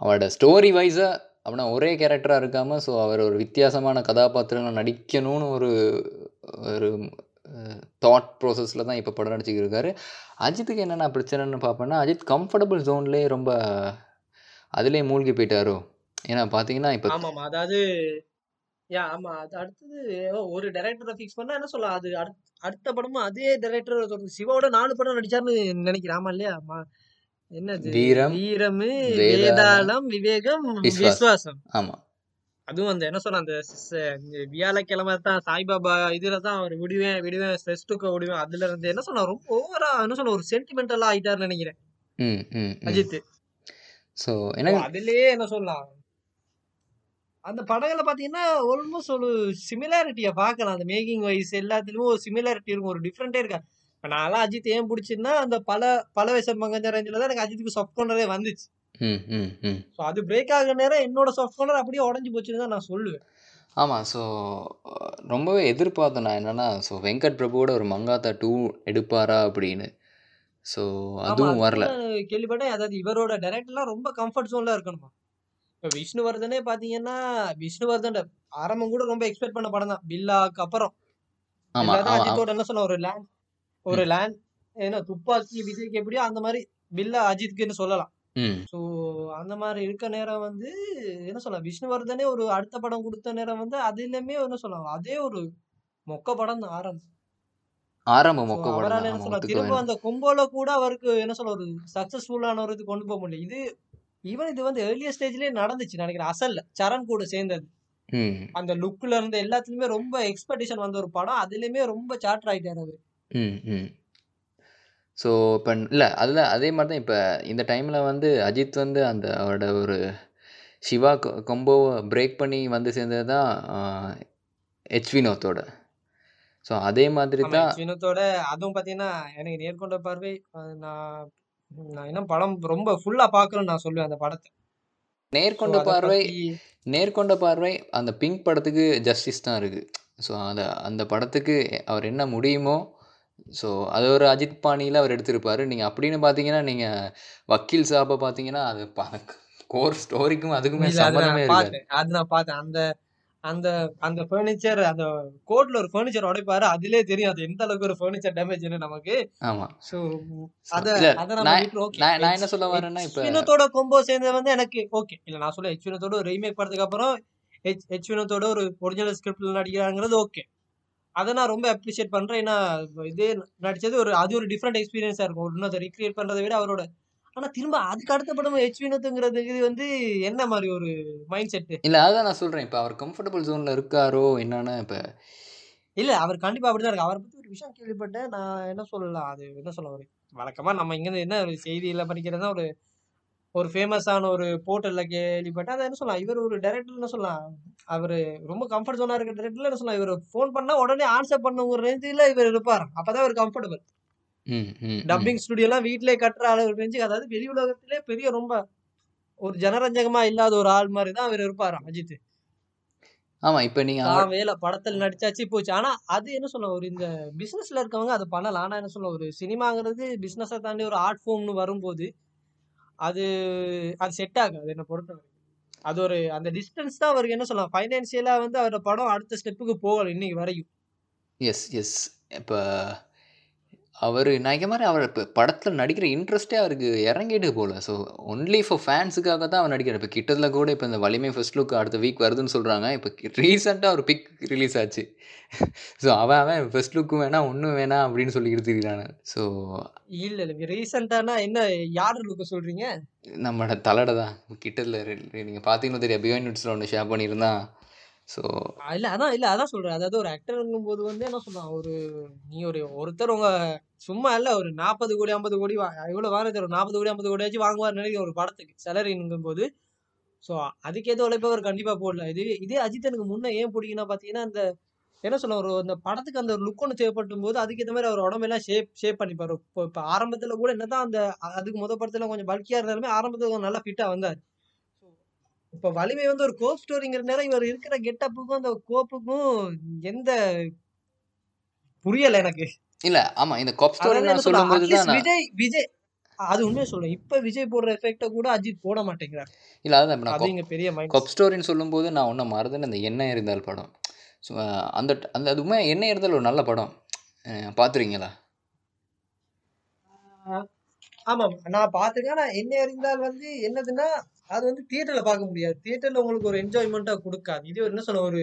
அவரோட ஸ்டோரி வைஸா அப்படின்னா ஒரே கேரக்டரா இருக்காம, ஸோ அவர் ஒரு வித்தியாசமான கதாபாத்திரங்கள்ல நடிக்கணும்னு ஒரு ஒரு தாட் ப்ராசஸ்ல தான் இப்ப படம் நடிச்சுக்கிட்டு இருக்காரு. அஜித்துக்கு என்னென்ன பிரச்சனைன்னு பார்ப்பேன்னா, அஜித் கம்ஃபர்டபுள் ஜோன்லயே ரொம்ப அதிலயே மூழ்கி போயிட்டாரோ? ஏன்னா பார்த்தீங்கன்னா, இப்ப ஆமாமா. அதாவது யா ஆமா. அது அடுத்தது ஒரு டைரக்டர ஃபிக்ஸ் பண்ணா என்ன சொல்லலாம், அது அடுத் அடுத்த படமும் அதே டைரக்டர் தொடர்ந்து சிவாவோட 4 படம் நடிச்சாருன்னு நெனைக்கிறேன். ஆமா இல்லையா? ம என்னது? வீரம், வீரமு, வேதாளம், வேதாளம், விவேகம். விஸ்வாசம். ஆமா. அதுவும் அந்த என்ன சொல்ல அந்த ஸ் வியாழக்கிழமை தான் சாய்பாபா இதுல தான் அவர் விடுவேன் விடுவேன் ஸ்ட்ரெஸ் தூக்க விடுவேன். அதுல இருந்து என்ன சொல்ல ரொம்ப ஓவரா என்ன சொல்ல ஒரு சென்டிமெண்டலா ஆயிட்டாருன்னு நெனைக்கிறேன். ம், ம், ம். அஜித். ஸோ ஸோ எனக்கு அதிலேயே என்ன சொல்லலாம். அந்த படங்கள்ல பார்த்தீங்கன்னா, ஆல்மோஸ்ட் ஒரு சிமிலாரிட்டிய பார்க்கலாம். அந்த மேக்கிங் வைஸ் எல்லாத்துலயும் ஒரு சிமிலாரிட்டி இருக்கும். ஒரு டிஃபரெண்ட்டே இருக்காது. இப்ப நான்லாம் அஜித் ஏன் புடிச்சுதுன்னா, அந்த பல பல வயசு மங்கஞ்ச ரேஞ்சுல தான் எனக்கு அஜித்துக்கு சாஃப்ட் கார்னரே வந்துச்சு. ம், ம், ம். ஸோ அது பிரேக் ஆகுற நேரம் என்னோட சாஃப்ட் கார்னர் அப்படியே உடைஞ்சு போச்சுன்னு தான் நான் சொல்லுவேன். ஆமா. ஸோ ரொம்பவே எதிர்பார்த்தேன் நான் என்னன்னா, ஸோ வெங்கட் பிரபுவோட ஒரு மங்காத்தா 2 எடுப்பாரா அப்படின்னு. ஸோ. அதுவும் அது வரல. கேள்விப்பட்டேன். அதாவது இவரோட டைரக்டர்லாம் ரொம்ப கம்ஃபர்ட் ஜோன்ல இருக்கணுமா. இப்ப விஷ்ணுவர்தனே பார்த்தீங்கன்னா, விஷ்ணுவர்தன் ஆரம்பம் கூட ரொம்ப எக்ஸ்பெக்ட் பண்ண படம் தான். பில்லாக்கு அப்புறம். அஜித்தோட என்ன சொல்ல ஒரு லேண்ட் ஒரு. லேண்ட் ஏன்னா துப்பாக்கி விஜய்க்கு எப்படியோ அந்த மாரி பில்லா அஜித்துக்குன்னு சொல்லலாம். ஸோ அந்த மாரி இருக்க நேரம் வந்து என்ன சொல்ல விஷ்ணுவர்தனே ஒரு அடுத்த படம் குடுத்த நேரம் வந்து அதிலுமே என்ன சொல்லலாம், அதே ஒரு மொக்க படம் தான் ஆரம்பம். ஆரம்பம் மொக்க படம். என்ன ஆமா சொல்ல ஒத்துக்க திரும்ப. அந்த கொம்போல கூட அவருக்கு என்ன சொல்ல ஒரு சக்சஸ்ஃபுல்லான ஒரு இது கொண்டு போக முடியல. இது ஈவன் இது வந்து ஏர்லியர் ஸ்டேஜ்லயே நடந்துச்சு நெனைக்கிறேன். அசல்ல சரண் கூட சேர்ந்தது. அந்த லுக்ல இருந்து எல்லாத்துலயுமே ரொம்ப எக்ஸ்பெக்டேஷன் வந்த ஒரு படம். அதிலயுமே ரொம்ப சாட்டர் ஆயிட்டாரு அவரு. ஸோ இப்ப இல்ல அதுல அதே மாரி தான் இப்ப இந்த டைம்ல வந்து அஜித் வந்து அந்த அவரோட ஒரு சிவா கொம்போவ பிரேக் பண்ணி வந்து சேர்ந்தது தான் எச். வினோத்தோட. ஸோ அதே மாதிரி. தான். வினோத்தோட அதுவும் பார்த்தீங்கன்னா, எனக்கு நேர்கொண்ட பார்வை அ நான் நான் இன்னும் படம் ரொம்ப ஃபுல்லா பார்க்கலன்னு நான் சொல்லுவேன் அந்த படத்த. ஸோ நேர்கொண்ட பார்வை பத்தி நேர்கொண்ட பார்வை அந்த பிங்க் படத்துக்கு ஜஸ்டிஸ் தான் இருக்கு. ஸோ அத அந்த படத்துக்கு அவர் என்ன முடியுமோ, ஸோ அது ஒரு அஜித் பாணியில அவர் எடுத்திருப்பாரு. நீங்க அப்படின்னு பார்த்தீங்கன்னா, நீங்க வக்கீல் சாப பார்த்தீங்கன்னா, அது கோர் ஸ்டோரிக்கும் அதுக்குமே இல்ல அது சம்மந்தமே நான் இருக்காது. பார்த்தேன். அது நான் பார்த்தேன். அந்த அந்த அந்த ஃபர்னிச்சர் அந்த கோர்ட்ல ஒரு ஃபர்னிச்சர் உடைப்பாரு. அதிலேயே தெரியும் அது எந்த அளவுக்கு ஒரு ஃபர்னிச்சர் டேமேஜ்ன்னு நமக்கு. ஆமா. ஸோ அத அத நான் என்ன சொல்ல வரேன்னா. இப்ப வினோத்தோட கொம்போ சேர்ந்தது வந்து எனக்கு ஓகே. இல்ல நான் சொல்ல. வினோத்தோட ஒரு ரீமேக் படத்துக்கு அப்புறம். வினோத்தோட ஒரு ஒரிஜினல் ஸ்கிரிப்ட்ல நடிக்கிறாங்கிறது ஓகே. அத நான் ரொம்ப அப்ரிஷியேட் பண்றேன். ஏன்னா இதே நடிச்சது ஒரு அது ஒரு டிஃபரெண்ட் எக்ஸ்பீரியன்ஸா இருக்கும். இன்னும் அத ரீகிரியேட் பண்றத விட அவரோட ஆனா திரும்ப அதுக்கு அடுத்த படம் ஹெச் வினோத்துங்கிறதுக்கு வந்து என்ன மாதிரி ஒரு மைண்ட் செட் இல்லை அதான் நான் சொல்கிறேன் இப்போ அவர் கம்ஃபர்டபுள் ஜோனில் இருக்காரோ என்னன்னு இப்போ இல்ல அவர் கண்டிப்பா அப்படிதான் இருக்கு அவரை பத்தி ஒரு விஷயம் கேள்விப்பட்டேன். நான் என்ன சொல்லலாம் அது என்ன சொல்ல ஒரு வழக்கமா நம்ம இங்க என்ன ஒரு செய்தியில படிக்கிறதா ஒரு ஒரு ஃபேமஸான ஒரு போர்ட்டல்ல கேள்விப்பட்டேன். அதை என்ன சொல்லலாம் இவர் ஒரு டைரக்டர் என்ன சொல்லலாம்? அவர் ரொம்ப கம்ஃபர்ட் ஜோனா இருக்க டைரக்டர்ல என்ன சொல்லலாம்? இவர் ஃபோன் பண்ணா உடனே ஆன்சர் பண்ண ஒரு ரேஞ்சில் இவர் இருப்பார். அப்பதான் அவர் கம்ஃபர்டபுள் டப்பிங் ஸ்டுடியோலாம் வீட்டிலே கட்டுற அளவு ரேஞ்சுக்கு அதாவது வெளி உலகத்திலே பெரிய ரொம்ப ஒரு ஜனரஞ்சகமா இல்லாத ஒரு ஆள் மாதிரி தான் அவர் இருப்பார் அஜித். ஆமாம் இப்போ தான் வேலை படத்துல நடிச்சாச்சு போச்சு. ஆனா அது என்ன சொல்ல ஒரு இந்த பிசினஸ்ல இருக்கவங்க அதை பண்ணலாம். ஆனா என்ன சொல்ல ஒரு சினிமாங்கிறது பிசினஸை தாண்டி ஒரு ஆர்ட் ஃபார்ம்னு வரும்போது அது அது செட் ஆகாது என்னை பொறுத்தவரை. அது ஒரு அந்த டிஸ்டன்ஸ் தான் அவருக்கு என்ன சொல்லலாம் ஃபைனான்சியலா வந்து அவரோட படம் அடுத்த ஸ்டெப்புக்கு போகல இன்னைக்கு வரையும். எஸ் எஸ் இப்போ அவர் நினைக்க மாதிரி அவர் இப்போ படத்தில் நடிக்கிற இன்ட்ரெஸ்ட்டே அவருக்கு இறங்கிட்டு போல. ஸோ ஒன்லி ஃபார் ஃபேன்ஸுக்காக தான் அவர் நடிக்கிறார். இப்போ கிட்டத்தில் கூட இப்போ இந்த வலிமை ஃபர்ஸ்ட் லுக் அடுத்த வீக் வருதுன்னு சொல்கிறாங்க இப்போ ரீசெண்டாக ஒரு பிக் ரிலீஸ் ஆச்சு. ஸோ அவன் அவன் ஃபர்ஸ்ட் லுக்கும் வேணாம் ஒன்றும் வேணாம் அப்படின்னு சொல்லிக்கிட்டு இருக்கிறாங்க ஸோ இல்ல இல்ல. ரீசெண்டானா என்ன யாரு லுக்க சொல்றீங்க? நம்மளோட தலடை தான். கிட்டத்தில் நீங்கள் பார்த்தீங்கன்னா தெரியும் பியோன் நியூட்ஸில் ஒன்று ஷேர் பண்ணியிருந்தான். ஸோ இல்லை இல்ல அதான் இல்ல அதான் சொல்றேன். அதாவது ஒரு ஆக்டர்ங்கும் போது வந்து என்ன சொல்லலாம் ஒரு நீ ஒரு ஒருத்தர் உங்க சும்மா இல்ல ஒரு நாற்பது கோடி ஐம்பது கோடி எவ்வளோ வாங்க ஒரு நாற்பது கோடி ஐம்பது கோடியாச்சும் வாங்குவார் நினைக்கிறேன் ஒரு படத்துக்கு சேலரிங்கும் போது ஸோ அதுக்கேற்ற உழைப்பை அவர் கண்டிப்பா போடல. இது இதே அஜித் எனக்கு முன்ன ஏன் பிடிக்குன்னா பாத்தீங்கன்னா அந்த என்ன சொல்ல ஒரு அந்த படத்துக்கு அந்த லுக் ஒன்று தேவைப்படும் போது அதுக்கேற்ற மாதிரி அவர் உடம்பெல்லாம் ஷேப் ஷேப் பண்ணிப்பாரு. இப்போ இப்போ ஆரம்பத்தில் கூட என்னதான் அந்த அதுக்கு முத படத்துல கொஞ்சம் பல்கியாக இருந்தாலுமே ஆரம்பத்தில் கொஞ்சம் நல்லா ஃபிட்டாக வந்தார். இப்ப வலிமை வந்து ஒரு கோப் ஸ்டோரிங்கிற நேரம் இவர் இருக்கிற கெட்டப்புக்கும் அந்த கோப்புக்கும் எந்த புரியல எனக்கு. இல்லை ஆமாம் இந்த காப் ஸ்டோரி நான் சொல்லும்போது தான் விஜய் விஜய் அது உண்மையை சொல்றேன். இப்ப விஜய் போடுற எஃபெக்ட கூட அஜித் போட மாட்டேங்கிறார். இல்லை அதான் நான் பெரிய கொப் ஸ்டோரின்னு சொல்லும்போது நான் ஒன்றும் மறந்துன்னு அந்த எண்ணெய் இருந்தால் படம். அந்த அந்த அதுவுமே எண்ணெய் இருந்தால் ஒரு நல்ல படம். பார்த்துருக்கீங்களா ஆமா நான் பாத்துருக்கேன். ஆனா என்ன அறிந்தால் வந்து என்னதுன்னா அது வந்து தியேட்டர்ல பார்க்க முடியாது. தியேட்டர்ல உங்களுக்கு ஒரு என்ஜாய்மெண்ட்டா கொடுக்காது. இது என்ன சொல்ல ஒரு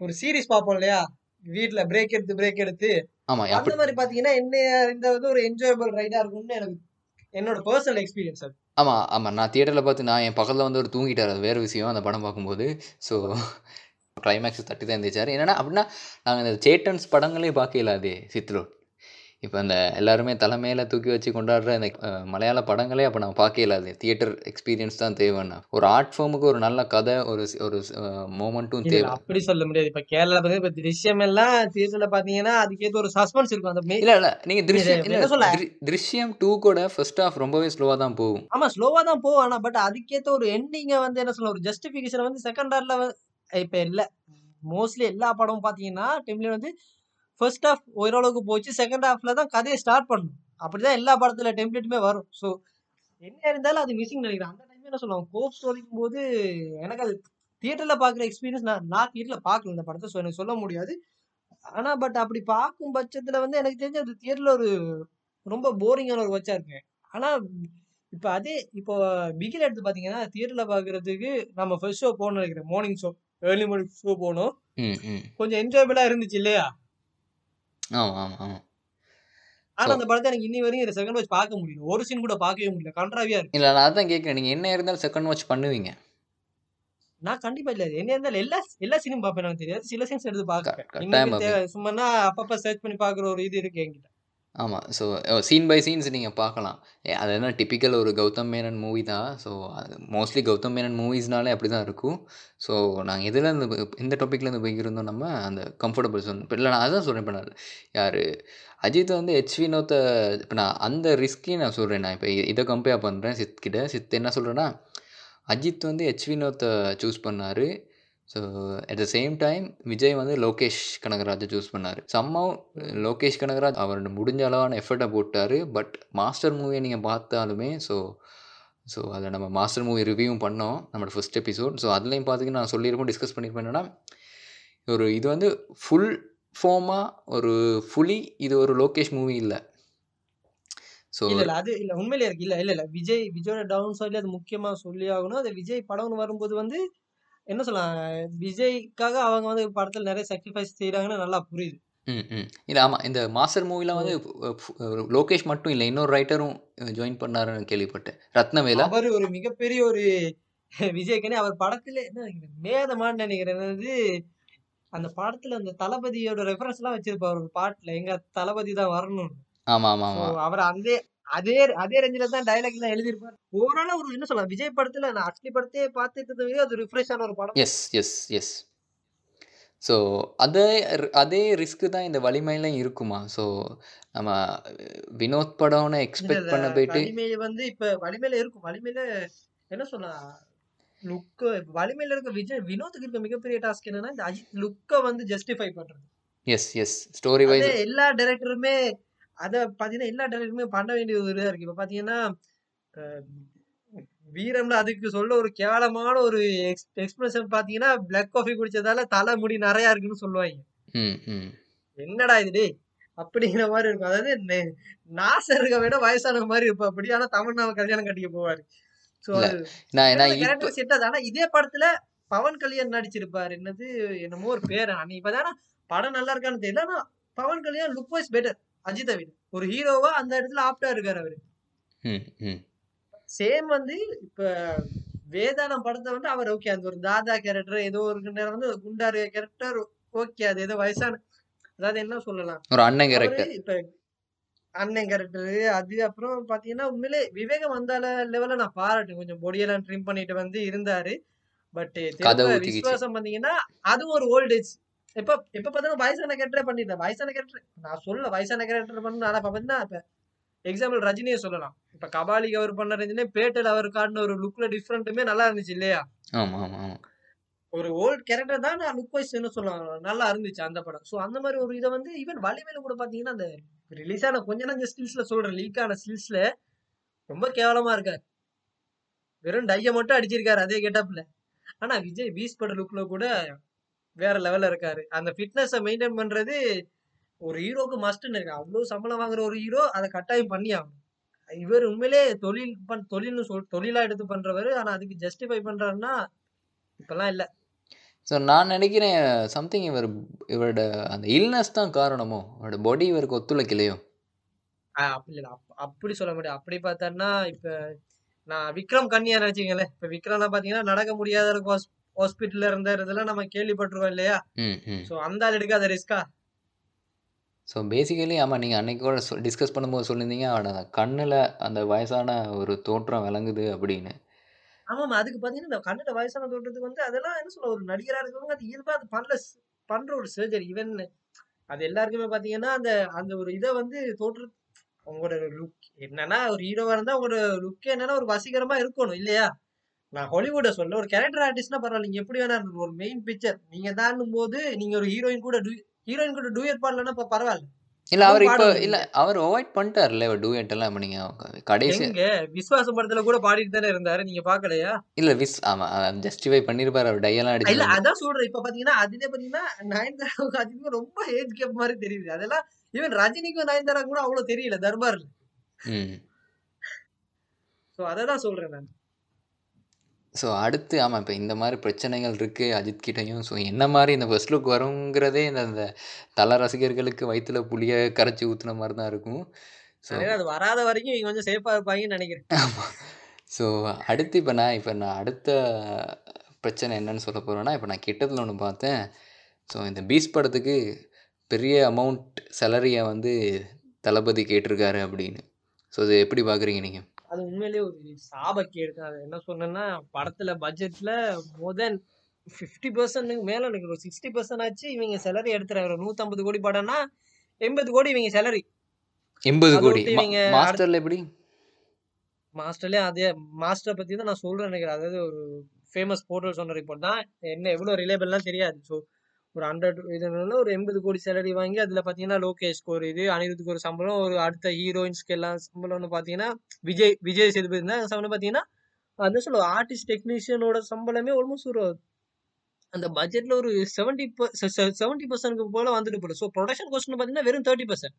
ஒரு சீரிஸ் பார்ப்போம் இல்லையா? வீட்ல பிரேக் எடுத்து பிரேக் எடுத்து. அந்த அப்படி. மாதிரி பாத்தீங்கன்னா என்ன அறிந்தால் வந்து ஒரு என்ஜாயபிள் ரைடா இருக்கும்னு எனக்கு என்னோட பர்சனல் எக்ஸ்பீரியன்ஸ் அது. ஆமாம் ஆமாம் நான் தியேட்டரில் பார்த்து நான் என் பக்கத்தில் வந்து ஒரு தூங்கிட்டார். அது வேறு விஷயம் அந்த படம் பார்க்கும்போது. ஸோ கிளைமேக்ஸ் தட்டி தான் இருந்துச்சார் என்னன்னா அப்படின்னா நாங்கள் இந்த சேட்டன்ஸ் படங்களே பார்க்கல அது சித்ரோ. இப்போ அந்த எல்லாருமே தலைமையில் தூக்கி வச்சு கொண்டாடுற இந்த அஹ், மலையாள படங்களே அப்போ நான் பார்க்கல அது தியேட்டர் எக்ஸ்பீரியன்ஸ் தான் தேவைன்னா. ஒரு ஆர்ட் ஃபார்முக்கு ஒரு நல்ல கதை ஒரு ஒரு மூமெண்ட்டும் தேவை. அப்படி சொல்ல முடியாது. இப்ப கேரளா பத்தி இப்ப திருஷ்யம் எல்லாம் தியேட்டர்ல பாத்தீங்கன்னா அதுக்கேத்த ஒரு சஸ்பென்ஸ் இருக்கும். அந்த இல்லை இல்லை நீங்கள் திருஷ்யம் இல்லை சொல்ல? திருஷ்யம் டூ கூட ஃபர்ஸ்ட் ஆஃப் ரொம்பவே ஸ்லோவாக தான் போகும். ஆமா ஸ்லோவா தான் போகும். ஆனா பட் அதுக்கேத்த ஒரு எண்டிங்க வந்து என்ன சொல்ல ஒரு ஜஸ்டிபிகேஷன் வந்து செகண்ட் ஹார்ல இப்ப இல்ல. மோஸ்ட்லி எல்லா படமும் பாத்தீங்கன்னா டெம்ப்ளேட் வந்து ஃபர்ஸ்ட் ஹாஃப் ஓரளவுக்கு போச்சு. செகண்ட் ஹாஃப்ல தான் கதையை ஸ்டார்ட் பண்ணணும் அப்படிதான் எல்லா படத்துல டெம்ப்ளேட்டுமே வரும். ஸோ என்ன இருந்தாலும் அது மிஸ்ஸிங் நினைக்கிறேன். அந்த டைம் என்ன சொல்லுவாங்க? கோப் ஸ்டோரிக்கும் போது எனக்கு அது தியேட்டர்ல பாக்குற எக்ஸ்பீரியன்ஸ் நான் நான் தியேட்டர்ல பார்க்கல இந்த படத்தை. ஸோ எனக்கு சொல்ல முடியாது. ஆனா பட் அப்படி பார்க்கும் பட்சத்துல வந்து எனக்கு தெரிஞ்ச அது தியேட்டர்ல ஒரு ரொம்ப போரிங்கான ஒரு வச்சா இருக்கு. ஆனா இப்ப அதே இப்போ பிகில் எடுத்து பாத்தீங்கன்னா தியேட்டர்ல பாக்குறதுக்கு நம்ம ஃபர்ஸ்ட் ஷோ போகணும்னு நினைக்கிறேன். Morning show early morning show போனோம் ம் ம். கொஞ்சம் என்ஜாயபிளா இருந்துச்சு இல்லையா? ஆனா அந்த படத்தை எனக்கு இன்னி வரையும் செகண்ட் வாட்ச் பார்க்க முடியல. ஒரு சீன் கூட பார்க்கவே முடியல. கன்றாவியா இருக்கு. இல்லை நான் அதான் கேட்குறேன் நீங்கள் என்ன இருந்தாலும் செகண்ட் வாட்ச் பண்ணுவீங்க. நான் கண்டிப்பா இல்ல. என்ன இருந்தாலும் எல்லா எல்லா சீனும் பார்ப்பேன் எனக்கு தெரியாது. சில சீன்ஸ் எடுத்து க பார்ப்பேன் கட்டாயம் இன்னைக்கு பார்ப்பீங்க தேவை. சும்மா அப்பப்ப சர்ச் பண்ணி பாக்குற ஒரு இது இருக்கு என்கிட்ட. ஆமாம் ஸோ சீன் பை சீன்ஸ் நீங்கள் பார்க்கலாம். ஏ, அது என்ன டிப்பிக்கல் ஒரு கௌதம் மேனன் மூவி தான். ஸோ அது மோஸ்ட்லி கௌதம் மேனன் மூவிஸ்னாலே அப்படி தான் இருக்கும். ஸோ நாங்கள் எதில் இருந்து இந்த டாப்பிக்லேருந்து போய்க்கிருந்தோம் நம்ம? அந்த கம்ஃபர்டபுள் zone. இப்போ இல்லை நான் அதான் சொல்கிறேன் இப்போ நான் யார்? அஜித் வந்து ஹெச் வினோத்தை இப்போ நான் அந்த ரிஸ்கே நான் சொல்கிறேன் நான் இப்போ இதை கம்பேர் பண்ணுறேன் சித் கிட்ட. சித் என்ன சொல்கிறேன்னா அஜித் வந்து ஹெச் வினோத்தை சூஸ் பண்ணார். So at the same time Vijay வந்து லோகேஷ் கனகராஜை சூஸ் பண்ணார். சம்மாவ் லோகேஷ் கனகராஜ் அவரோட முடிஞ்ச அளவான எஃபர்ட்டை போட்டார். பட் மாஸ்டர் மூவியை நீங்கள் பார்த்தாலுமே ஸோ ஸோ அதை நம்ம மாஸ்டர் மூவி ரிவ்யூவும் பண்ணோம். நம்மளோட ஃபஸ்ட் எபிசோட் ஸோ அதுலேயும் பார்த்தீங்கன்னா நான் சொல்லியிருப்போம் டிஸ்கஸ் பண்ணியிருப்பேன் என்னென்னா ஒரு இது வந்து ஃபுல் ஃபார்மாக ஒரு ஃபுல்லி இது ஒரு லோகேஷ் மூவி இல்லை. ஸோ இல்ல அது இல்லை உண்மையிலே இருக்கு. இல்ல இல்ல இல்ல. விஜய் விஜயோட டவுன் சொல்லி அது முக்கியமா சொல்லி ஆகணும். அது விஜய் படம்னு வரும்போது வந்து என்ன சொல்லலாம் விஜய்க்காக அவங்க வந்து படத்துல நிறைய சாக்ரிஃபைஸ் செய்யறாங்கன்னு நல்லா புரியுது. ம் ம். இல்லை ஆமாம் இந்த மாஸ்டர் மூவில வந்து லோகேஷ் மட்டும் இல்லை இன்னொரு ரைட்டரும் ஜாயின் பண்ணாருன்னு கேள்விப்பட்டேன். ரத்னவேலா? அவர் ஒரு மிகப்பெரிய ஒரு விஜய்கனே அவர் படத்துல என்ன மேதமான்னு நினைக்கிறேன். அந்த படத்துல அந்த தளபதியோட ரெஃபரன்ஸ் எல்லாம் வச்சிருப்பாரு ஒரு பாட்டுல. எங்க தளபதி தான் வரணும் ஆமாம் ஆமாம் ஆமாம் அவர் அந்த அதே அதே ரேஞ்சில தான் டைலாக் எல்லாம் எழுதியிருப்பாரு. ஓவராலா ஒரு என்ன சொல்லலாம் விஜய் படத்துல நான் அக்னி படத்தையே பார்த்துட்டு இருந்தது அது ரிஃப்ரெஷ் ஆன ஒரு படம். எஸ் எஸ் எஸ் ஸோ அதே அதே ரிஸ்க்கு தான் இந்த வலிமையிலும் இருக்குமா? ஸோ நம்ம வினோத் படம்னு எக்ஸ்பெக்ட் பண்ண போயிட்டு வலிமையில வந்து இப்ப வலிமையில இருக்கும். வலிமையில என்ன சொல்லலாம்? லுக் வலிமையில இருக்க விஜய் வினோத்துக்கு இருக்க மிகப்பெரிய டாஸ்க் என்னன்னா இந்த அஜித் லுக்க வந்து ஜஸ்டிஃபை பண்றது. எஸ் எஸ் ஸ்டோரி வைஸ் எல்லா டைரக்டருமே அத பாத்தீங்கன்னா எல்லா டைரக்டருமே பண்ண வேண்டிய ஒரு இதா இருக்கு. இப்ப பாத்தீங்கன்னா அஹ், வீரம்ல அதுக்கு சொல்ல ஒரு கேவலமான ஒரு எக்ஸ்பிரஷன் பாத்தீங்கன்னா பிளாக் காஃபி குடிச்சதால தலை முடி நிறைய இருக்குன்னு சொல்லுவாங்க. என்னடா இது டேய்? அப்படிங்கிற மாதிரி இருக்கும். அதாவது நெ- நாசருக்க விட வயசான மாதிரி இருப்பா. அப்படி ஆனா தமிழ்நாம கல்யாணம் கட்டிக்க போவாரு. கேரக்டர் செட் ஆனா இதே படத்துல பவன் கல்யாண் நடிச்சிருப்பாரு. என்னது? என்னமோ ஒரு பேர். அன்னைக்கு இப்பதானே படம் நல்லா இருக்கான்னு தெரியல. ஆனா Pawan Kalyan look wise better அஜித்தை விட. ஒரு ஹீரோவா அந்த இடத்துல ஆப்டா இருக்காரு அவரு. சேம் வந்து இப்ப வேதாளம் படத்தை வந்து அவர் ஓகே அந்த ஒரு தாதா கேரக்டர் ஏதோ ஒரு நேரம் வந்து குண்டாரு கேரக்டர் ஓகே அது ஏதோ வயசான அதாவது என்ன சொல்லலாம்? ஒரு அண்ணன் கேரக்டர் இப்ப அண்ணன் கேரக்டர் அது அப்புறம் பாத்தீங்கன்னா உண்மையிலே விவேகம் வந்தால லெவல்ல நான் பாராட்டு கொஞ்சம் பொடியெல்லாம் ட்ரிம் பண்ணிட்டு வந்து இருந்தாரு. பட் விசுவாசம் பண்ணீங்கன்னா அதுவும் ஒரு ஓல்டேஜ் எப்ப எப்ப பார்த்தாலும் வயசான கேரக்டரே பண்ணிட்டேன் வயசான கேரக்டர் நான் சொல்ல வயசான கேரக்டர் பண்ண. ஆனா பாத்தீங்கன்னா இப்ப? எக்ஸாம்பிள் ரஜினியை சொல்லலாம். இப்ப கபாலிக்கு அவர் பண்ண ரஜினி பேட்டல் அவர் காட்டின ஒரு லுக்ல டிஃப்ரெண்ட்டுமே நல்லா இருந்துச்சு இல்லையா? ஆமாம் ஆமாம் ஆமாம் ஒரு ஓல்ட் கேரக்டர் தான் நான் லுக் வைஸ் என்ன சொல்லலாம்? நல்லா இருந்துச்சு அந்த படம். ஸோ அந்த மாதிரி ஒரு இதை வந்து ஈவன் வலிமையில கூட பாத்தீங்கன்னா அந்த ரிலீஸ் ஆன கொஞ்ச நஞ்ச ஸ்டில்ஸ்ல சொல்றேன். லீக் ஆன ஸ்டில்ஸ்ல ரொம்ப கேவலமா இருக்காரு. வெறும் டைய மட்டும் அடிச்சிருக்காரு அதே கெட்டப்ல ஆனா விஜய் பீஸ் பட லுக்ல கூட வேற லெவல்ல இருக்காரு. அந்த ஃபிட்னஸை மெயின்டைன் பண்றது ஒரு ஹீரோக்கு மஸ்ட்னு இருக்கு. அவ்வளவு சம்பளம் வாங்குற ஒரு ஹீரோ அதை கட்டாயம் பண்ணி ஆகணும் இவர் உண்மையிலே தொழில் பண் தொழில்னு சொல் தொழிலா எடுத்து பண்றவரு. ஆனா அதுக்கு ஜஸ்டிஃபை பண்றாருன்னா இப்பெல்லாம் இல்ல. ஸோ நான் நினைக்கிறேன் சம்திங் இவர் இவரோட அந்த இல்னஸ் தான் காரணமோ அவரோட பாடி இவருக்கு ஒத்துழைக்கலையோ? ஆஹ் அப்படி இல்ல அப்- அப்படி சொல்ல முடியாது. அப்படி பார்த்தோன்னா இப்ப நான் விக்ரம் கன்னியா நினைச்சீங்களே இப்ப விக்ரம்லாம் பாத்தீங்கன்னா நடக்க முடியாத ஹாஸ்பிட்டல்ல இருந்த இதெல்லாம் நம்ம கேள்விப்பட்டிருக்கோம் இல்லையா? சோ அந்த ஆள் எடுக்காத ரிஸ்கா ஸோ பேசிக்கலி ஆமாம் நீங்கள் அன்னைக்கு கூட சொ டிஸ்கஸ் பண்ணும்போது சொல்லியிருந்தீங்க அவனோட கண்ணில் அந்த வயசான ஒரு தோற்றம் விளங்குது அப்படின்னு. ஆமாமா அதுக்கு பாத்தீங்கன்னா இந்த கண்ணுல வயசான தோட்டத்துக்கு வந்து அதெல்லாம் என்ன சொல்ல ஒரு நடிகரா இருக்கவங்க அது இயல்பா அது பண்ணல பண்ற ஒரு சர்ஜரி ஈவன் அது எல்லாருக்குமே பாத்தீங்கன்னா அந்த அந்த ஒரு இதை வந்து தோற்று உங்களோட லுக் என்னன்னா ஒரு ஹீரோவா இருந்தா உங்களோட லுக் என்னன்னா ஒரு வசீகரமா இருக்கணும் இல்லையா? நான் ஹாலிவுட சொல்ல ஒரு கேரக்டர் ஆர்டிஸ்ட்னா பரவாயில்ல நீங்க எப்படி வேணா. ஒரு மெயின் பிக்சர் நீங்க தாண்டும் போது நீங்க ஒரு ஹீரோயின் கூட ஹீரோயின் கூட டூயட் பாடலன்னா இப்ப பரவாயில்ல. இல்லை அவர் இப்போ இல்லை அவர் அவாய்ட் பண்ணிட்டார்ல இவர் டூயட் எல்லாம் நீங்கள் கடைசி எங்க? விசுவாசம் படத்துல கூட பாடிட்டு தானே இருந்தாரு நீங்க பாக்கலையா? இல்லை விஸ் ஆமாம் ஜஸ்டிஃபை பண்ணியிருப்பார் அவர் டையெல்லாம் இல்ல அடிச்சு அதான் சொல்றேன் இப்ப பாத்தீங்கன்னா அதுலயே பாத்தீங்கன்னா நயன்தாராவுக்கு அதுக்கும் ரொம்ப ஏஜ் கேப் மாதிரி தெரியுது. அதெல்லாம் ஈவன் ரஜினிக்கும் நயன்தாரா கூட அவ்வளவு தெரியல தர்பார்ல. ம். சோ அததான் சொல்றேன் நான். ஸோ அடுத்து ஆமாம் இப்போ இந்த மாதிரி பிரச்சனைகள் இருக்குது அஜித் கிட்டயும். ஸோ என்ன மாதிரி இந்த ஃபர்ஸ்ட் லுக் வருங்கிறதே இந்த இந்த தல ரசிகர்களுக்கு வயிற்றுல புளிய கரைச்சி ஊற்றுன மாதிரி தான் இருக்கும். ஸோ அது வராத வரைக்கும் இவங்க கொஞ்சம் சேஃபா இருப்பாங்கன்னு நினைக்கிறேன். ஆமாம் ஸோ அடுத்து இப்போ நான் இப்போ நான் அடுத்த பிரச்சனை என்னன்னு சொல்ல போகிறேன்னா இப்போ நான் கிட்டத்தில் ஒன்று பார்த்தேன். ஸோ இந்த பீஸ் படத்துக்கு பெரிய அமௌண்ட் சேலரியை வந்து தளபதி கேட்டிருக்காரு அப்படின்னு. ஸோ இது எப்படி பார்க்குறீங்க நீங்கள் அது உண்மையிலேயே ஒரு சாபக்கேடு தான் அது என்ன சொன்னேன்னா படத்துல பட்ஜெட்ல மோர் தென் ஃபிஃப்டி பர்சன்ட் மேல எனக்கு ஒரு சிக்ஸ்டி பர்சன்ட் ஆச்சு. இவங்க சேலரி எடுத்துறாங்க ஒரு நூத்தம்பது கோடி படம்னா எண்பது கோடி இவங்க சேலரி எண்பது கோடி. இவங்க மாஸ்டரில் எப்படி? மாஸ்டர்லயே அதே மாஸ்டரை பத்தி தான் நான் சொல்றேன் நினைக்கிறேன். அதாவது ஒரு ஃபேமஸ் போர்ட்டல் சொன்ன ரிப்போர்ட் தான். என்ன எவ்வளவு ரிலேபிள்லாம் தெரியாது. ஸோ ஒரு ஹண்ட்ரட் ஒரு எண்பது கோடி சேலரி வாங்கி அதுல பாத்தீங்கன்னா லோகேஷ்க்கு ஒரு இது அனிருத்துக்கு ஒரு சம்பளம் ஒரு அடுத்த ஹீரோயின்ஸ்க்கு எல்லாம் சம்பளம்னு பாத்தீங்கன்னா விஜய் விஜய் சேதுபதி. தான் சம்பளம் பாத்தீங்கன்னா அதான் சொல்ல ஆர்டிஸ்ட் டெக்னீஷியனோட சம்பளமே ஆல்மோஸ்ட் ஒரு அந்த பட்ஜெட்ல ஒரு செவன்டி செவன்டி பர்சன்ட்க்கு போல வந்துட்டு போல ஸோ ப்ரொடக்ஷன் காஸ்ட்னு பாத்தீங்கன்னா வெறும் தேர்ட்டி பர்சன்ட்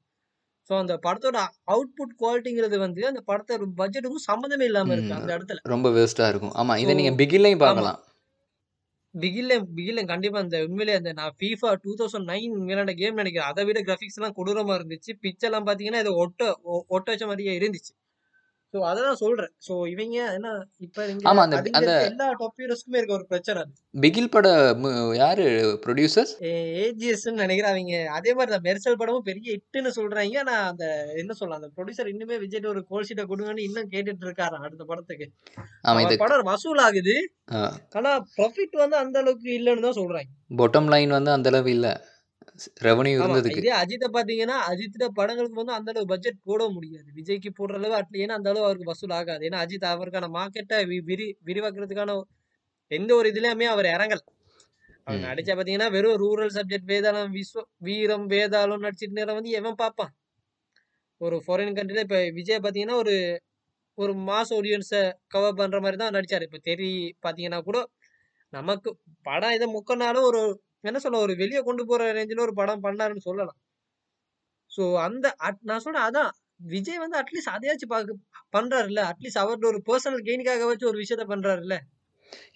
ஸோ அந்த படத்தோட அவுட்புட் குவாலிட்டிங்கிறது வந்து அந்த படத்தோட பட்ஜெட்டுக்கும் சம்மந்தமே இல்லாம இருக்கு அந்த இடத்துல. ரொம்ப வேஸ்ட்டாக இருக்கும். ஆமாம் இதை ஸோ நீங்கள் பிகிலையும் ஆமா. பார்க்கலாம். பிகில்ல பிகில்ல கண்டிப்பா அந்த உண்மையிலே அந்த நான் FIFA 2009 விளையாண்ட கேம் நினைக்கிறேன். அதை விட கிராஃபிக்ஸ் எல்லாம் கொடூரமா இருந்துச்சு. பிட்ச் எல்லாம் பாத்தீங்கன்னா இது ஒட்ட ஒ- ஒட்ட வச்ச மாதிரியே இருந்துச்சு. சோ அததான் சொல்றேன். சோ இவங்க என்ன இப்ப ஆமா அந்த அந்த எல்லா டாப் ஹீரோஸ்க்குமே இருக்க ஒரு பிரச்சனை அது. பிகில் பட யாரு? ப்ரொடியூசர்ஸ் ஏஜிஎஸ்ன்னு நினைக்கிறேன் அவங்க. அதே மாதிரி தான் மெர்சல் படமும் பெரிய ஹிட்னு சொல்றாங்க. ஆனா அந்த என்ன சொல்லலாம் அந்த ப்ரொடியூசர் இன்னுமே விஜய் ஒரு கோல் ஷீட்டை கொடுங்கன்னு இன்னும் கேட்டுட்டு இருக்காராம் அடுத்த படத்துக்கு. ஆமா அவர் படம் வசூல் ஆகுது ஆனா ப்ராஃபிட் வந்து அந்த அளவுக்கு இல்லைன்னு தான் சொல்றாங்க. பொட்டம் லைன் வந்து அந்த அளவு இல்ல. ரெவன்யூ இருந்ததுக்கு. இதே அஜித்தை பாத்தீங்கன்னா அஜித்த படங்களுக்கு வந்து அந்த அளவு பட்ஜெட் போட முடியாது. விஜய்க்கு போடுற அளவு அட்லி ஏன்னா அந்த அளவு அவருக்கு வசூல் ஆகாது. ஏன்னா அஜித் அவருக்கான மார்க்கெட்டை விரி விரிவாக்குறதுக்கான எந்த ஒரு இதுலயுமே அவர் இறங்கல. அவர். நடிச்சா பாத்தீங்கன்னா வெறும் ரூரல் சப்ஜெக்ட் வேதாளம் விஸ்வ வீரம் வேதாளம் நடிச்சிட்டு நேரம் வந்து எவன் பார்ப்பான் ஒரு ஃபாரின் கண்ட்ரில இப்ப விஜய் பாத்தீங்கன்னா ஒரு ஒரு மாஸ் ஆடியன்ஸை கவர் பண்ற மாதிரி தான் நடிச்சாரு. இப்ப தெரி பாத்தீங்கன்னா கூட நமக்கு படம் இதை முக்கனாலும் ஒரு என்ன சொல்ல ஒரு வெளியே கொண்டு போற ரேஞ்சில் ஒரு படம் பண்ணாருன்னு சொல்லலாம். ஸோ அந்த நான் சொல்றேன் அதான் விஜய் வந்து அட்லீஸ்ட் அதையாச்சும் பார்க்க பண்றாருல்ல? அட்லீஸ்ட் அவரோட ஒரு பர்சனல் கெயினுக்காக வச்சு ஒரு விஷயத்த பண்றாருல்ல?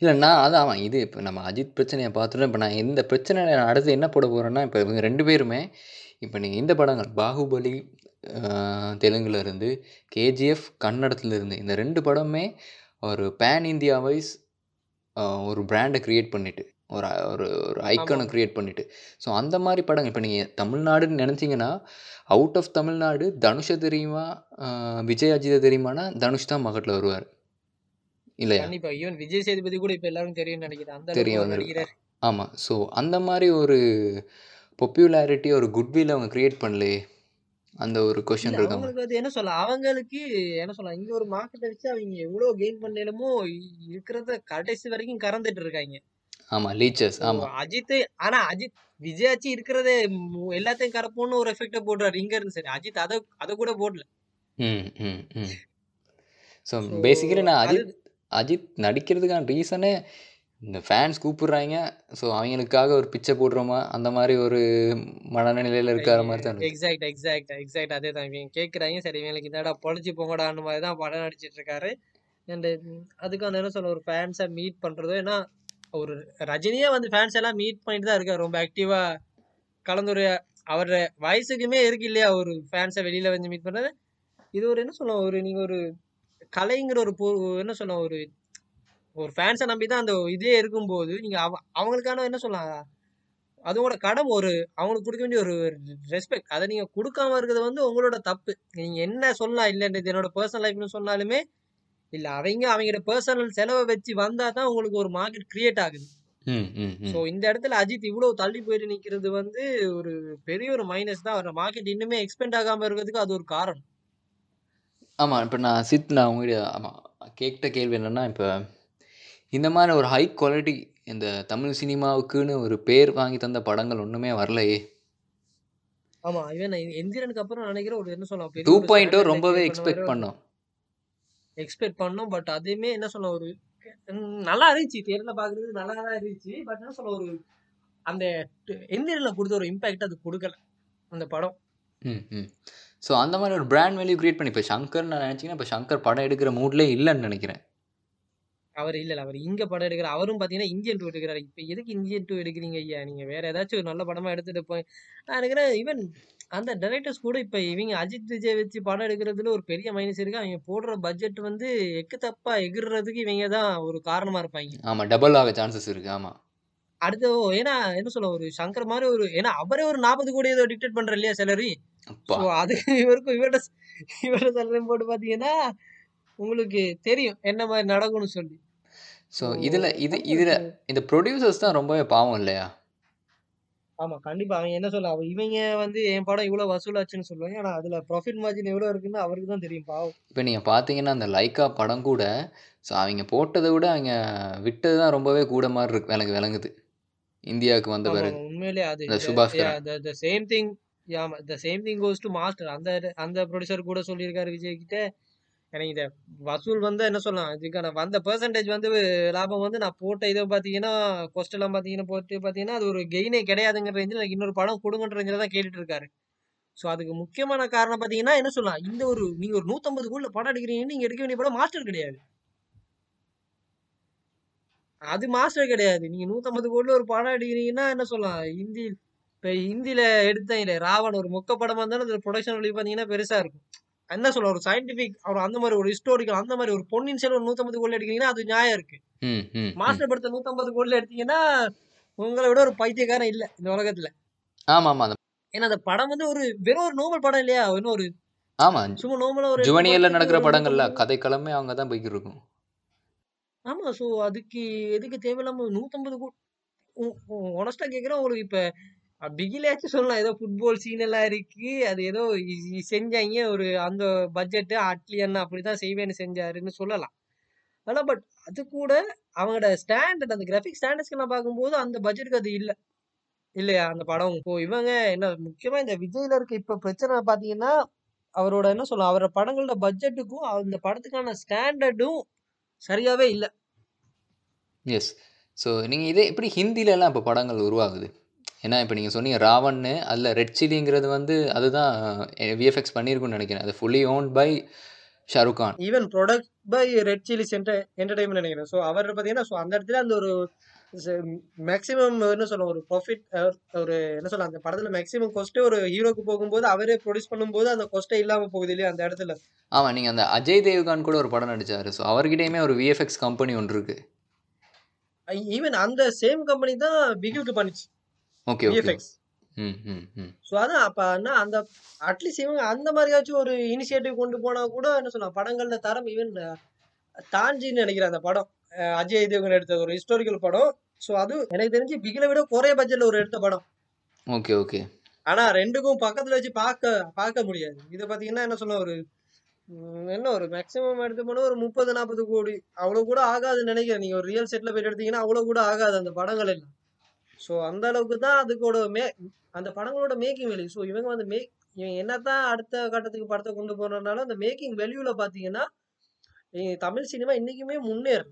இல்லை நான் அதான் அவன் இது இப்போ நம்ம அஜித் பிரச்சனையை பார்த்துட்டோம் இப்போ நான் இந்த பிரச்சனை நான் அடுத்து என்ன போட போகிறேன்னா இப்போ இவங்க ரெண்டு பேருமே இப்போ நீங்கள் இந்த படங்கள் பாகுபலி தெலுங்குல இருந்து கேஜிஎஃப் கன்னடத்துல இருந்து இந்த ரெண்டு படமே ஒரு பேன் இந்தியா வைஸ் ஒரு பிராண்டை க்ரியேட் பண்ணிட்டு ஒரு ஒரு ஒரு ஐக்கனை. க்ரியேட் பண்ணிட்டு. ஸோ அந்த மாதிரி படங்கள். இப்போ நீங்கள் தமிழ்நாடுன்னு நினச்சிங்கன்னா அவுட் ஆஃப் தமிழ்நாடு தனுஷை தெரியுமா? விஜய் அஜித்தை தெரியுமானா தனுஷ் தான் மகட்டில் வருவார். இல்லையா? கண்டிப்பா. ஈவன் விஜய் சேதுபதி கூட இப்ப எல்லாரும் தெரியும் நினைக்கிறேன். அந்த தெரியும் ஆமாம் ஸோ அந்த மாதிரி ஒரு பாப்புலாரிட்டி ஒரு குட்வில் அவங்க க்ரியேட் பண்ணலையே அந்த ஒரு கொஷின் இருக்காம. அவங்களுக்கு வந்து என்ன சொல்ல அவங்களுக்கு என்ன சொல்ல இங்க ஒரு மார்க்கெட்டை வச்சு அவங்க எவ்வளவு கெயின் பண்ணலுமோ இருக்கிறத கடைசி வரைக்கும் கறந்துட்டு இருக்காங்க. ஆமாம் லீச்சர்ஸ் ஓ ஆமாம் அஜித் ஆனா அஜித் விஜயாச்சி இருக்கிறதே எல்லாத்தையும் கரப்போன்னு ஒரு எஃபெக்ட போடுறாரு. இங்க இருந்து சரி அஜித் அத அத கூட போடல. ம் ம் ம். ஸோ பேசிக்கலி நான் அஜித் அஜித் நடிக்கிறதுக்கான ரீசனே இந்த ஃபேன்ஸ் கூப்பிடுறாங்க. ஸோ அவங்களுக்காக ஒரு பிச்சை போடுறோமா? அந்த மாதிரி ஒரு மனநிலையில் இருக்கிற மாதிரி தான் இருக்கு. எக்ஸாக்ட் எக்ஸாக்ட் எக்ஸாக்ட் அதே தான். இவங்க கேட்குறாங்க சரி இவங்களுக்கு இந்தடா பொழைச்சி போங்கடான்னு மாதிரி தான் படம் நடிச்சிட்டு இருக்காரு. அண்ட் அதுக்கான என்ன சொல்ல ஒரு ஃபேன்ஸை மீட் பண்றதோ ஏன்னா ஒரு ரஜினியே வந்து ஃபேன்ஸ் எல்லாம் மீட் பண்ணிட்டு தான் இருக்கார். ரொம்ப ஆக்டிவா கலந்துரையா அவர் வயசுக்குமே இருக்கு இல்லையா ஒரு ஃபேன்ஸை வெளியில வந்து மீட் பண்றது? இது ஒரு என்ன சொல்லலாம் ஒரு நீங்க ஒரு கலைங்கிற ஒரு என்ன சொல்லலாம் ஒரு ஒரு ஃபேன்ஸை நம்பி தான் அந்த இதே இருக்கும்போது நீங்கள் அவ அவங்களுக்கான என்ன சொல்லலாம் அதோட கடமை ஒரு அவங்களுக்கு கொடுக்க வேண்டிய ஒரு ரெஸ்பெக்ட் அதை நீங்கள் கொடுக்காம இருக்கிறது வந்து உங்களோட தப்பு. நீங்கள் என்ன சொல்லலாம் இல்லைன்றது என்னோட பர்சனல் லைஃப்னு சொன்னாலுமே இல்ல அவங்க அவங்களோட பர்சனல் செலவை வச்சு வந்தா தான் உங்களுக்கு ஒரு மார்க்கெட் கிரியேட் ஆகுது. ஸோ இந்த இடத்துல அஜித் இவ்வளவு தள்ளி போயிட்டு நிக்கிறது வந்து ஒரு பெரிய ஒரு மைனஸ் தான். அவர் மார்க்கெட் இன்னுமே எக்ஸ்பெண்ட் ஆகாம இருக்கிறதுக்கு அது ஒரு காரணம். ஆமாம் இப்போ நான் சித் நான் உங்ககிட்ட ஆமாம் கேட்ட கேள்வி என்னென்னா இப்போ இந்த மாதிரி ஒரு ஹை குவாலிட்டி இந்த தமிழ் சினிமாவுக்குன்னு ஒரு பேர் வாங்கி தந்த படங்கள் ஒன்றுமே வரலையே. ஆமா இவன் எந்திரனுக்கு அப்புறம் நினைக்கிறேன் ஒரு என்ன சொல்லலாம் டூ standard ரொம்பவே எக்ஸ்பெக்ட் பண்ணோம். எக்ஸ்பெக்ட் பண்ணோம். பட் அதுவுமே என்ன சொல்ல ஒரு நல்லா இருந்துச்சு. தேரில் பாக்குறது நல்லா தான் இருந்துச்சு. பட் என்ன சொல்ல ஒரு அந்த எந்திரில் கொடுத்த ஒரு இம்பேக்ட் அது கொடுக்கல. அந்த படம். ம் ம். ஸோ அந்த மாதிரி ஒரு பிராண்ட் வேல்யூ கிரியேட் பண்ணி இப்போ சங்கர் நான் நினச்சிங்கன்னா இப்போ சங்கர் படம் எடுக்கிற மூட்லேயே இல்லைன்னு நினைக்கிறேன். அவர் இல்ல அவர் இங்க படம் எடுக்கிற அவரும் பாத்தீங்கன்னா இந்தியன் டூ எடுக்கிறாரு. இப்ப எதுக்கு இந்தியன் டூ எடுக்கிறீங்க ஐயா? நீங்க வேற ஏதாச்சும் ஒரு நல்ல படமா எடுத்துட்டு போய் நான் நினைக்கிறேன் ஈவன் அந்த டைரக்டர்ஸ் கூட இப்ப இவங்க அஜித் விஜய் வச்சு படம் எடுக்கிறதுல ஒரு பெரிய மைனஸ் இருக்கு. அவங்க போடுற பட்ஜெட் வந்து எக்கு தப்பா எகிர்றதுக்கு இவங்க தான் ஒரு காரணமா இருப்பாங்க. ஆமாம் டபுள் ஆக சான்சஸ் இருக்குது ஆமாம் அடுத்து ஏன்னா என்ன சொல்ல ஒரு சங்கர் மாதிரி ஒரு ஏன்னா அவரே ஒரு நாற்பது கோடி ஏதோ டிக்டேட் பண்ற இல்லையா சேலரி அது இவருக்கும் இவரோட இவரோட சேலரி போட்டு பாத்தீங்கன்னா உங்களுக்கு தெரியும் என்ன மாதிரி நடக்கும்னு சொல்லி. ஸோ இதில் இது இதில் இந்த ப்ரொடியூசர்ஸ் தான் ரொம்பவே பாவம் இல்லையா? ஆமா கண்டிப்பா. அவன் என்ன சொல்ல அவ இவங்க வந்து என் படம் இவ்வளவு வசூலாச்சுன்னு சொல்லுவாங்க. ஆனா அதுல ப்ராஃபிட் மார்ஜின் எவ்வளவு இருக்குன்னு அவருக்கு தான் தெரியும் பாவம். இப்போ நீங்கள் பார்த்தீங்கன்னா அந்த லைக்கா படம் கூட ஸோ அவங்க போட்டதை விட அவங்க விட்டது தான் ரொம்பவே கூட மாதிரி இருக்கு எனக்கு விளங்குது. இந்தியாவுக்கு வந்த பிறகு. உண்மையிலே அது. த சேம் திங் ஆமா the same thing goes to Master அந்த அந்த ப்ரொடியூசர் கூட சொல்லியிருக்காரு விஜய் கிட்ட எனக்கு இதை வசூல் வந்து என்ன சொல்லலாம்? இதுக்கான வந்த பெர்சன்டேஜ் வந்து லாபம் வந்து நான் போட்ட இதை பார்த்தீங்கன்னா கொஸ்டெல்லாம் பார்த்தீங்கன்னா போட்டு பார்த்தீங்கன்னா அது ஒரு கெயினே கிடையாதுங்கிற ரேஞ்சில் எனக்கு இன்னொரு படம் கொடுங்கன்ற ரேஞ்சில் தான் கேட்டுட்டு இருக்காரு. ஸோ அதுக்கு முக்கியமான காரணம் பார்த்தீங்கன்னா என்ன சொல்லலாம்? இந்த ஒரு நீங்க ஒரு நூற்றம்பது கோடியில் படம் எடுக்கிறீங்கன்னு நீங்க எடுக்க வேண்டிய படம் மாஸ்டர் கிடையாது. அது மாஸ்டர் கிடையாது. நீங்க நூத்தம்பது கோடியில் ஒரு படம் எடுக்கிறீங்கன்னா என்ன சொல்லலாம்? ஹிந்தி ஹிந்தியில் எடுத்தேன் இல்லை ராவன் ஒரு மொக்க படமா இருந்தாலும் அது ப்ரொடக்ஷன் வழி பார்த்தீங்கன்னா பெருசா இருக்கும். என்ன சொல்ல ஒரு சயின்டிபிக் ஒரு அந்த மாதிரி ஒரு ஹிஸ்டோரிக்கல் அந்த மாதிரி ஒரு பொன்னியின் செல்வன் நூத்தம்பது கோடில எடுக்கிறீங்கன்னா அது நியாயம் இருக்கு. மாஸ்டர் படத்தை நூத்தம்பது கோடில எடுத்தீங்கன்னா உங்களை விட ஒரு பைத்தியக்காரன் இல்ல இந்த உலகத்துல. ஆமாம் அந்த ஏன்னா அந்த படம் வந்து ஒரு வெறும் ஒரு நோபல் படம் இல்லையா? இன்னும் ஒரு ஆமாம் சும்மா நோமலா ஒரு ஜுவனியலில் நடக்கிற படங்கள்ல கதைக்களமே அவங்க தான் போய்க்கிட்டு இருக்கும் ஆமா சோ அதுக்கு எதுக்கு தேவையில்லாம நூத்தம்பது கோடி ஒனஸ்டா கேக்குறேன் உங்களுக்கு இப்ப பிகிலாச்சும் சொல்லலாம். ஏதோ ஃபுட்பால் சீன் எல்லாம் இருக்கு. அது ஏதோ செஞ்சாங்க. ஒரு அந்த பட்ஜெட் அட்லி அண்ணா அப்படிதான் செய்வேன்னு செஞ்சாருன்னு சொல்லலாம். ஆனால் பட் அது கூட அவங்களோட ஸ்டாண்டர்ட் அந்த கிராஃபிக் ஸ்டாண்டர்ட்ஸ்க்கு நான் பார்க்கும்போது அந்த பட்ஜெட்டுக்கு அது இல்லை. இல்லையா? அந்த படம் இப்போ இவங்க என்ன முக்கியமாக இந்த விஜயில் இருக்க இப்போ பிரச்சனை பார்த்தீங்கன்னா அவரோட என்ன சொல்லலாம்? அவரோட படங்களோட பட்ஜெட்டுக்கும் அந்த படத்துக்கான ஸ்டாண்டர்டும் சரியாகவே இல்லை. எஸ் ஸோ நீங்கள் இதே எப்படி ஹிந்திலலாம் இப்போ படங்கள் உருவாகுது. ஏன்னா இப்போ நீங்கள் சொன்னீங்க ராவன்னு அதில் ரெட் சில்லிங்கிறது வந்து அதுதான் விஎஃப்எக்ஸ் பண்ணியிருக்குன்னு நினைக்கிறேன். அது fully owned by Shahrukh Khan even product by Red Chilli Centre Entertainment நினைக்கிறேன். ஸோ அவர் பார்த்தீங்கன்னா ஸோ அந்த இடத்துல அந்த ஒரு மேக்ஸிமம் என்ன சொல்ல ஒரு ப்ராஃபிட் ஒரு என்ன சொல்ல அந்த படத்துல மேக்ஸிமம் கொஸ்ட்டே ஒரு ஹீரோக்கு போகும்போது அவரே ப்ரொடியூஸ் பண்ணும்போது அந்த கொஸ்ட்டே இல்லாம போகுது இல்லையா அந்த இடத்துல? ஆமாம் நீங்கள் அந்த அஜய் தேவ்கான் கூட ஒரு படம் நடிச்சாரு. ஸோ அவர்கிட்டயுமே ஒரு விஎஃப்எக்ஸ் கம்பெனி ஒன்று இருக்கு. ஈவன் அந்த சேம் கம்பெனி தான் பிகிலுக்கு பண்ணிச்சு. Okay okay. விஎஃப்எக்ஸ் ஸோ அதான் அப்ப என்ன அந்த அட்லீஸ்ட் இவங்க அந்த மாதிரியாச்சும் ஒரு இனிஷியேட்டிவ் கொண்டு போனா கூட என்ன சொல்லலாம் படங்கள்ல தரம் ஈவன் தாஞ்சின்னு நினைக்கிறேன் அந்த படம். அஜய் தேவகன் எடுத்த ஒரு ஹிஸ்டாரிக்கல் படம். ஸோ அது எனக்கு தெரிஞ்சு பிகிலை விட குறைய பட்ஜெட்ல ஒரு எடுத்த படம். Okay okay. ஆனா ரெண்டுக்கும் பக்கத்துல வச்சு பார்க்க பார்க்க முடியாது. இதை பாத்தீங்கன்னா என்ன சொல்ல ஒரு என்ன ஒரு மேக்ஸிமம் எடுத்து போனா ஒரு முப்பது நாற்பது கோடி. அவ்வளவு கூட ஆகாதுன்னு நினைக்கிறேன். நீங்க ஒரு ரியல் செட்ல போயிட்டு எடுத்தீங்கன்னா அவ்வளவு கூட ஆகாது அந்த படங்கள் எல்லாம். ஸோ அந்த அளவுக்கு தான் அதுக்கோட மே அந்த படங்களோட மேக்கிங் வேல்யூ ஸோ இவங்க வந்து மே இவங்க என்னதான் அடுத்த கட்டத்துக்கு படத்தை கொண்டு போறதுனால அந்த மேக்கிங் வேல்யூல பாத்தீங்கன்னா இ- தமிழ் சினிமா இன்னைக்குமே முன்னேறல.